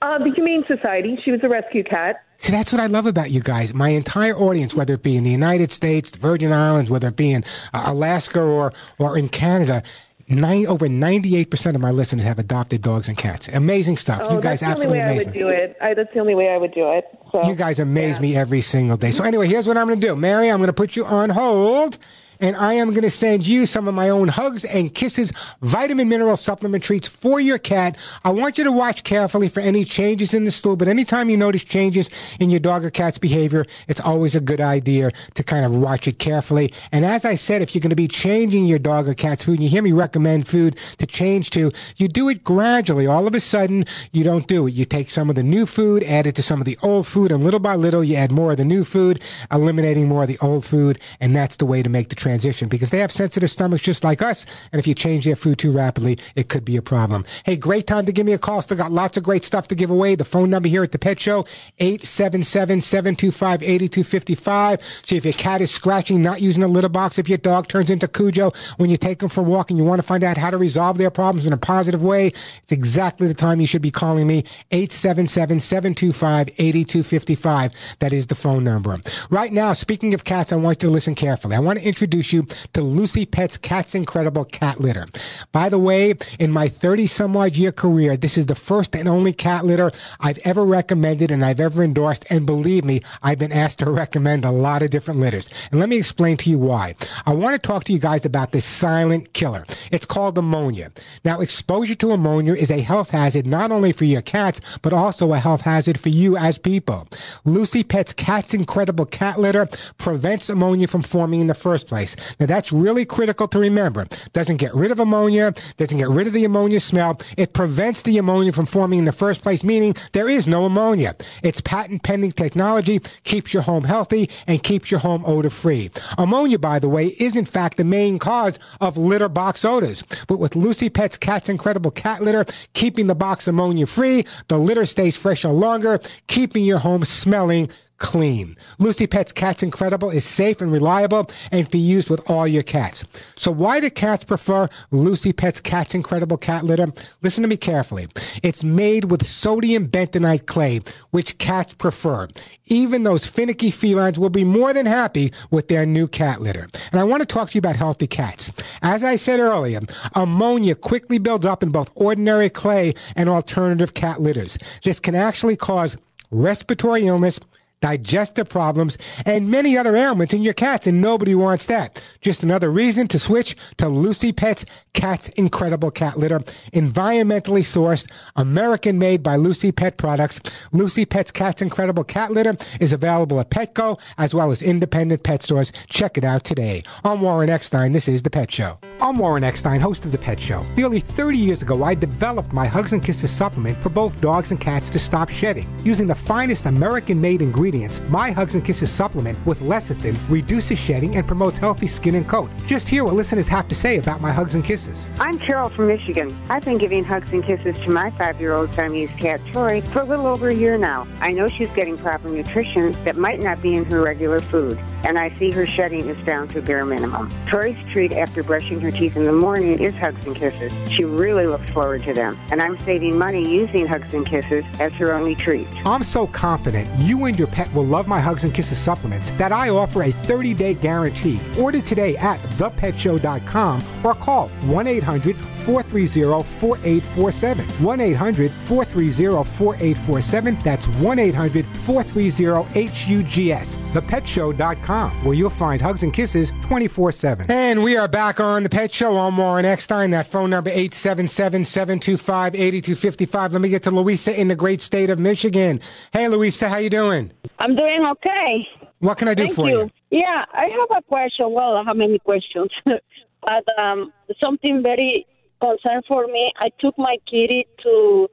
Speaker 15: Uh, the Humane Society. She was a rescue cat.
Speaker 2: See, that's what I love about you guys. My entire audience, whether it be in the United States, the Virgin Islands, whether it be in uh, Alaska or, or in Canada, nine, over 98% of my listeners have adopted dogs and cats. Amazing stuff.
Speaker 15: Oh,
Speaker 2: you guys
Speaker 15: that's the only
Speaker 2: absolutely
Speaker 15: way I would do it. I, that's the only way I would do it. So
Speaker 2: You guys amaze me every single day. So anyway, here's what I'm going to do. Mary, I'm going to put you on hold. And I am going to send you some of my own hugs and kisses, vitamin mineral supplement treats for your cat. I want you to watch carefully for any changes in the stool, but anytime you notice changes in your dog or cat's behavior, it's always a good idea to kind of watch it carefully. And as I said, if you're going to be changing your dog or cat's food, and you hear me recommend food to change to, you do it gradually. All of a sudden, you don't do it. You take some of the new food, add it to some of the old food, and little by little, you add more of the new food, eliminating more of the old food, and that's the way to make the transition because they have sensitive stomachs just like us, and if you change their food too rapidly, it could be a problem. Hey, great time to give me a call. Still got lots of great stuff to give away. The phone number here at the Pet Show, 877-725-8255. See if your cat is scratching, not using a litter box, if your dog turns into Cujo when you take them for a walk and you want to find out how to resolve their problems in a positive way, it's exactly the time you should be calling me, 877-725-8255. That is the phone number. Right now, speaking of cats, I want you to listen carefully. I want to introduce you to Lucy Pet's Cat's Incredible Cat Litter. By the way, in my 30 some odd year career, this is the first and only cat litter I've ever recommended and I've ever endorsed. And believe me, I've been asked to recommend a lot of different litters. And let me explain to you why. I want to talk to you guys about this silent killer. It's called ammonia. Now, exposure to ammonia is a health hazard not only for your cats, but also a health hazard for you as people. Lucy Pet's Cat's Incredible Cat Litter prevents ammonia from forming in the first place. Now, that's really critical to remember. Doesn't get rid of ammonia, doesn't get rid of the ammonia smell. It prevents the ammonia from forming in the first place, meaning there is no ammonia. Its patent pending technology keeps your home healthy and keeps your home odor free. Ammonia, by the way, is in fact the main cause of litter box odors. But with Lucy Pet's Cat's Incredible Cat Litter, keeping the box ammonia free, the litter stays fresher longer, keeping your home smelling clean. Lucy Pet's Cat's Incredible is safe and reliable and be used with all your cats. So why do cats prefer Lucy Pet's Cat's Incredible Cat Litter? Listen to me carefully. It's made with sodium bentonite clay, which cats prefer. Even those finicky felines will be more than happy with their new cat litter. And I want to talk to you about healthy cats. As I said earlier, ammonia quickly builds up in both ordinary clay and alternative cat litters. This can actually cause respiratory illness, digestive problems, and many other ailments in your cats, and nobody wants that. Just another reason to switch to Lucy Pet's Cat's Incredible Cat Litter, environmentally sourced, American made by Lucy Pet Products. Lucy Pet's Cat's Incredible Cat Litter is available at Petco as well as independent pet stores. Check it out today. I'm Warren Eckstein. This is The Pet Show. I'm Warren Eckstein, host of The Pet Show. Nearly 30 years ago, I developed my Hugs and Kisses supplement for both dogs and cats to stop shedding. Using the finest American made ingredients, my Hugs and Kisses supplement with lecithin reduces shedding and promotes healthy skin and coat. Just hear what listeners have to say about my Hugs and Kisses.
Speaker 16: I'm Carol from Michigan. I've been giving hugs and kisses to my five-year-old Siamese cat, Tori, for a little over a year now. I know she's getting proper nutrition that might not be in her regular food, and I see her shedding is down to a bare minimum. Tori's treat after brushing her teeth in the morning is hugs and kisses. She really looks forward to them, and I'm saving money using hugs and kisses as her only treat.
Speaker 2: I'm so confident you and your pet will love my Hugs and Kisses supplements that I offer a 30 day guarantee. Order today at thepetshow.com or call 1 800 430 4847. 1 800 430 4847. That's 1 800 430 HUGS. Thepetshow.com, where you'll find Hugs and Kisses 24 7. And we are back on The Pet Show. I'm Warren Eckstein. That phone number 877 725 8255. Let me get to Louisa in the great state of Michigan. Hey, Louisa, how you doing?
Speaker 17: I'm doing okay.
Speaker 2: What can I do
Speaker 17: Thank
Speaker 2: for you?
Speaker 17: Yeah, I have a question. Well, I have many questions, [laughs] but um, something very concerned for me. I took my kitty to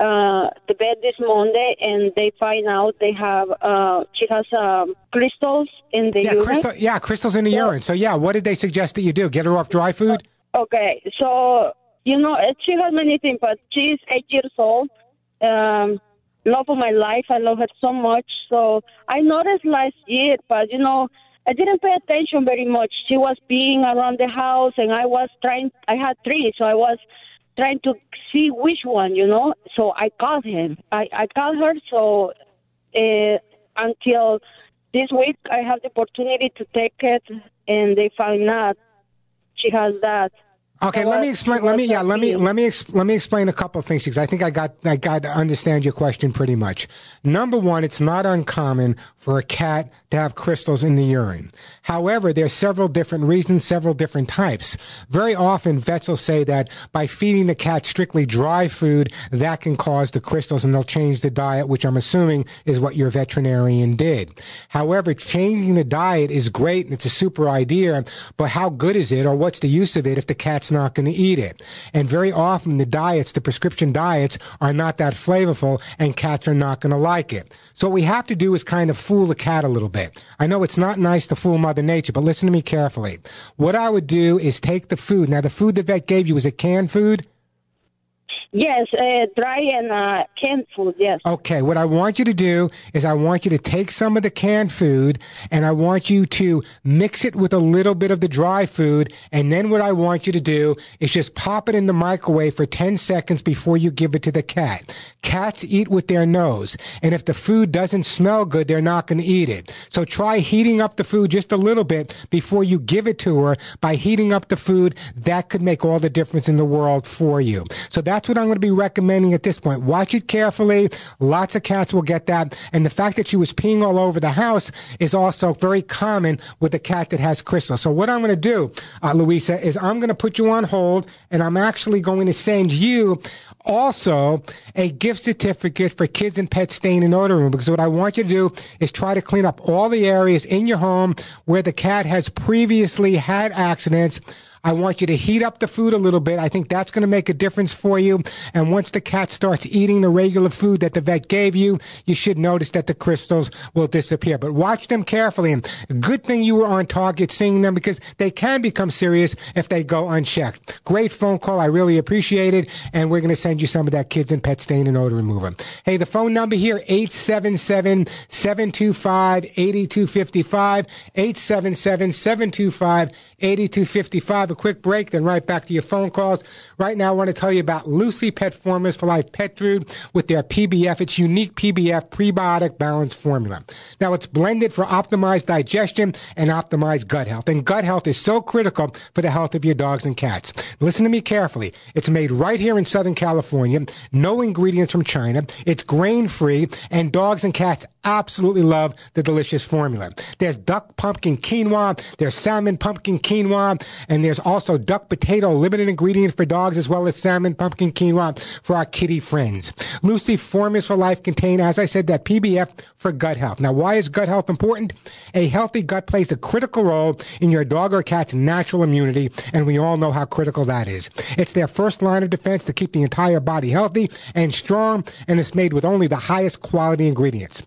Speaker 17: uh, the bed this Monday, and they find out they have uh, she has um, crystals in the
Speaker 2: Yeah,
Speaker 17: urine.
Speaker 2: crystal, yeah, crystals in the urine. So, yeah, what did they suggest that you do? Get her off dry food?
Speaker 17: Okay, so you know uh, she has many things, but she's eight years old. Um, love of my life, I love her so much. So I noticed last year, but you know, I didn't pay attention very much. She was being around the house, and I was trying. I had three, so I was trying to see which one, you know. So I called him. I I called her. So uh, until this week, I have the opportunity to take it, and they found out she has that.
Speaker 2: Okay, let me explain. Let me yeah. Let me let me let me explain a couple of things because I think I got I got to understand your question pretty much. Number one, it's not uncommon for a cat to have crystals in the urine. However, there's several different reasons, several different types. Very often, vets will say that by feeding the cat strictly dry food, that can cause the crystals, and they'll change the diet, which I'm assuming is what your veterinarian did. However, changing the diet is great and it's a super idea, but how good is it, or what's the use of it if the cat's not going to eat it? And very often, the diets, the prescription diets, are not that flavorful, and cats are not going to like it. So what we have to do is kind of fool the cat a little bit. I know it's not nice to fool Mother Nature, but listen to me carefully. What I would do is take the food. Now, the food the vet gave you was a canned food?
Speaker 17: Yes, uh, dry and uh, canned food. Yes.
Speaker 2: Okay, what I want you to do is I want you to take some of the canned food and I want you to mix it with a little bit of the dry food. And then what I want you to do is just pop it in the microwave for 10 seconds before you give it to the cat. Cats eat with their nose. And if the food doesn't smell good, they're not going to eat it. So try heating up the food just a little bit before you give it to her. By heating up the food, that could make all the difference in the world for you. So that's what I'm going to be recommending at this point. Watch it carefully. Lots of cats will get that. And the fact that she was peeing all over the house is also very common with a cat that has crystals. So what I'm going to do, uh, Louisa, is I'm going to put you on hold and I'm actually going to send you also a gift certificate for kids and pet stain and odor room because what I want you to do is try to clean up all the areas in your home where the cat has previously had accidents. I want you to heat up the food a little bit. I think that's going to make a difference for you. And once the cat starts eating the regular food that the vet gave you, you should notice that the crystals will disappear. But watch them carefully. And good thing you were on target seeing them because they can become serious if they go unchecked. Great phone call. I really appreciate it. And we're going to send you some of that kids and pet stain and odor remover. Hey, the phone number here, 877-725-8255, 877-725-8255. A quick break, then right back to your phone calls. Right now, I want to tell you about Lucy Pet Formulas for Life Pet Food with their PBF, its unique PBF prebiotic balance formula. Now, it's blended for optimized digestion and optimized gut health. And gut health is so critical for the health of your dogs and cats. Listen to me carefully. It's made right here in Southern California, no ingredients from China. It's grain free, and dogs and cats absolutely love the delicious formula. There's duck pumpkin quinoa, there's salmon pumpkin quinoa, and there's also duck potato limited ingredient for dogs as well as salmon pumpkin quinoa for our kitty friends. Lucy Formulas for Life contain, as I said, that PBF for gut health. Now, why is gut health important? A healthy gut plays a critical role in your dog or cat's natural immunity, and we all know how critical that is. It's their first line of defense to keep the entire body healthy and strong, and it's made with only the highest quality ingredients.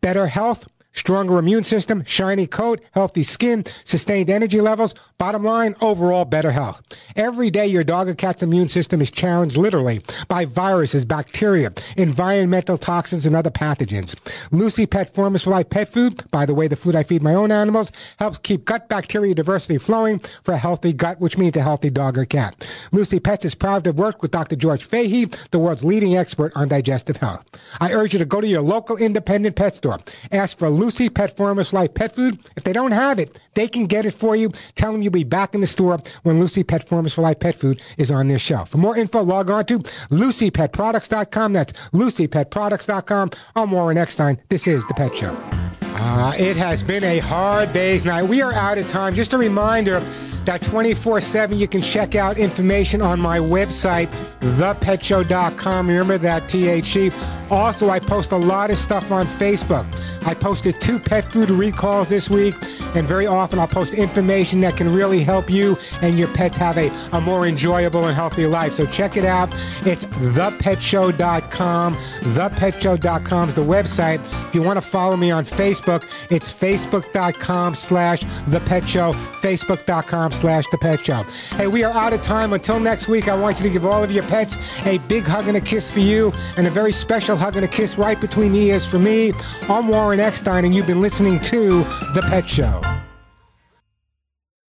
Speaker 2: Better health, stronger immune system, shiny coat, healthy skin, sustained energy levels. Bottom line, overall better health. Every day your dog or cat's immune system is challenged literally by viruses, bacteria, environmental toxins, and other pathogens. Lucy Pet Formulas for Life pet food, by the way, the food I feed my own animals, helps keep gut bacteria diversity flowing for a healthy gut, which means a healthy dog or cat. Lucy Pets is proud to worked with Dr. George Fahey, the world's leading expert on digestive health. I urge you to go to your local independent pet store. Ask for Lucy Pet Formulas for Life pet food. If they don't have it, they can get it for you. Tell them you'll be back in the store when Lucy Pet for Life pet food is on their shelf. For more info, log on to LucyPetProducts.com. That's LucyPetProducts.com. I'm Warren Eckstein. This is The Pet Show. Uh, it has been a hard day's night. We are out of time. Just a reminder that 24 7 you can check out information on my website, thepetshow.com. Remember that, THE. Also, I post a lot of stuff on Facebook. I posted two pet food recalls this week, and very often I'll post information that can really help you and your pets have a, a more enjoyable and healthy life. So check it out. It's thepetshow.com. Thepetshow.com is the website. If you want to follow me on Facebook, it's facebook.com slash thepetshow, facebook.com slash thepetshow. Hey, we are out of time. Until next week, I want you to give all of your pets a big hug and a kiss for you, and a very special hug and a kiss right between the ears for me. I'm Warren Eckstein, and you've been listening to The Pet Show.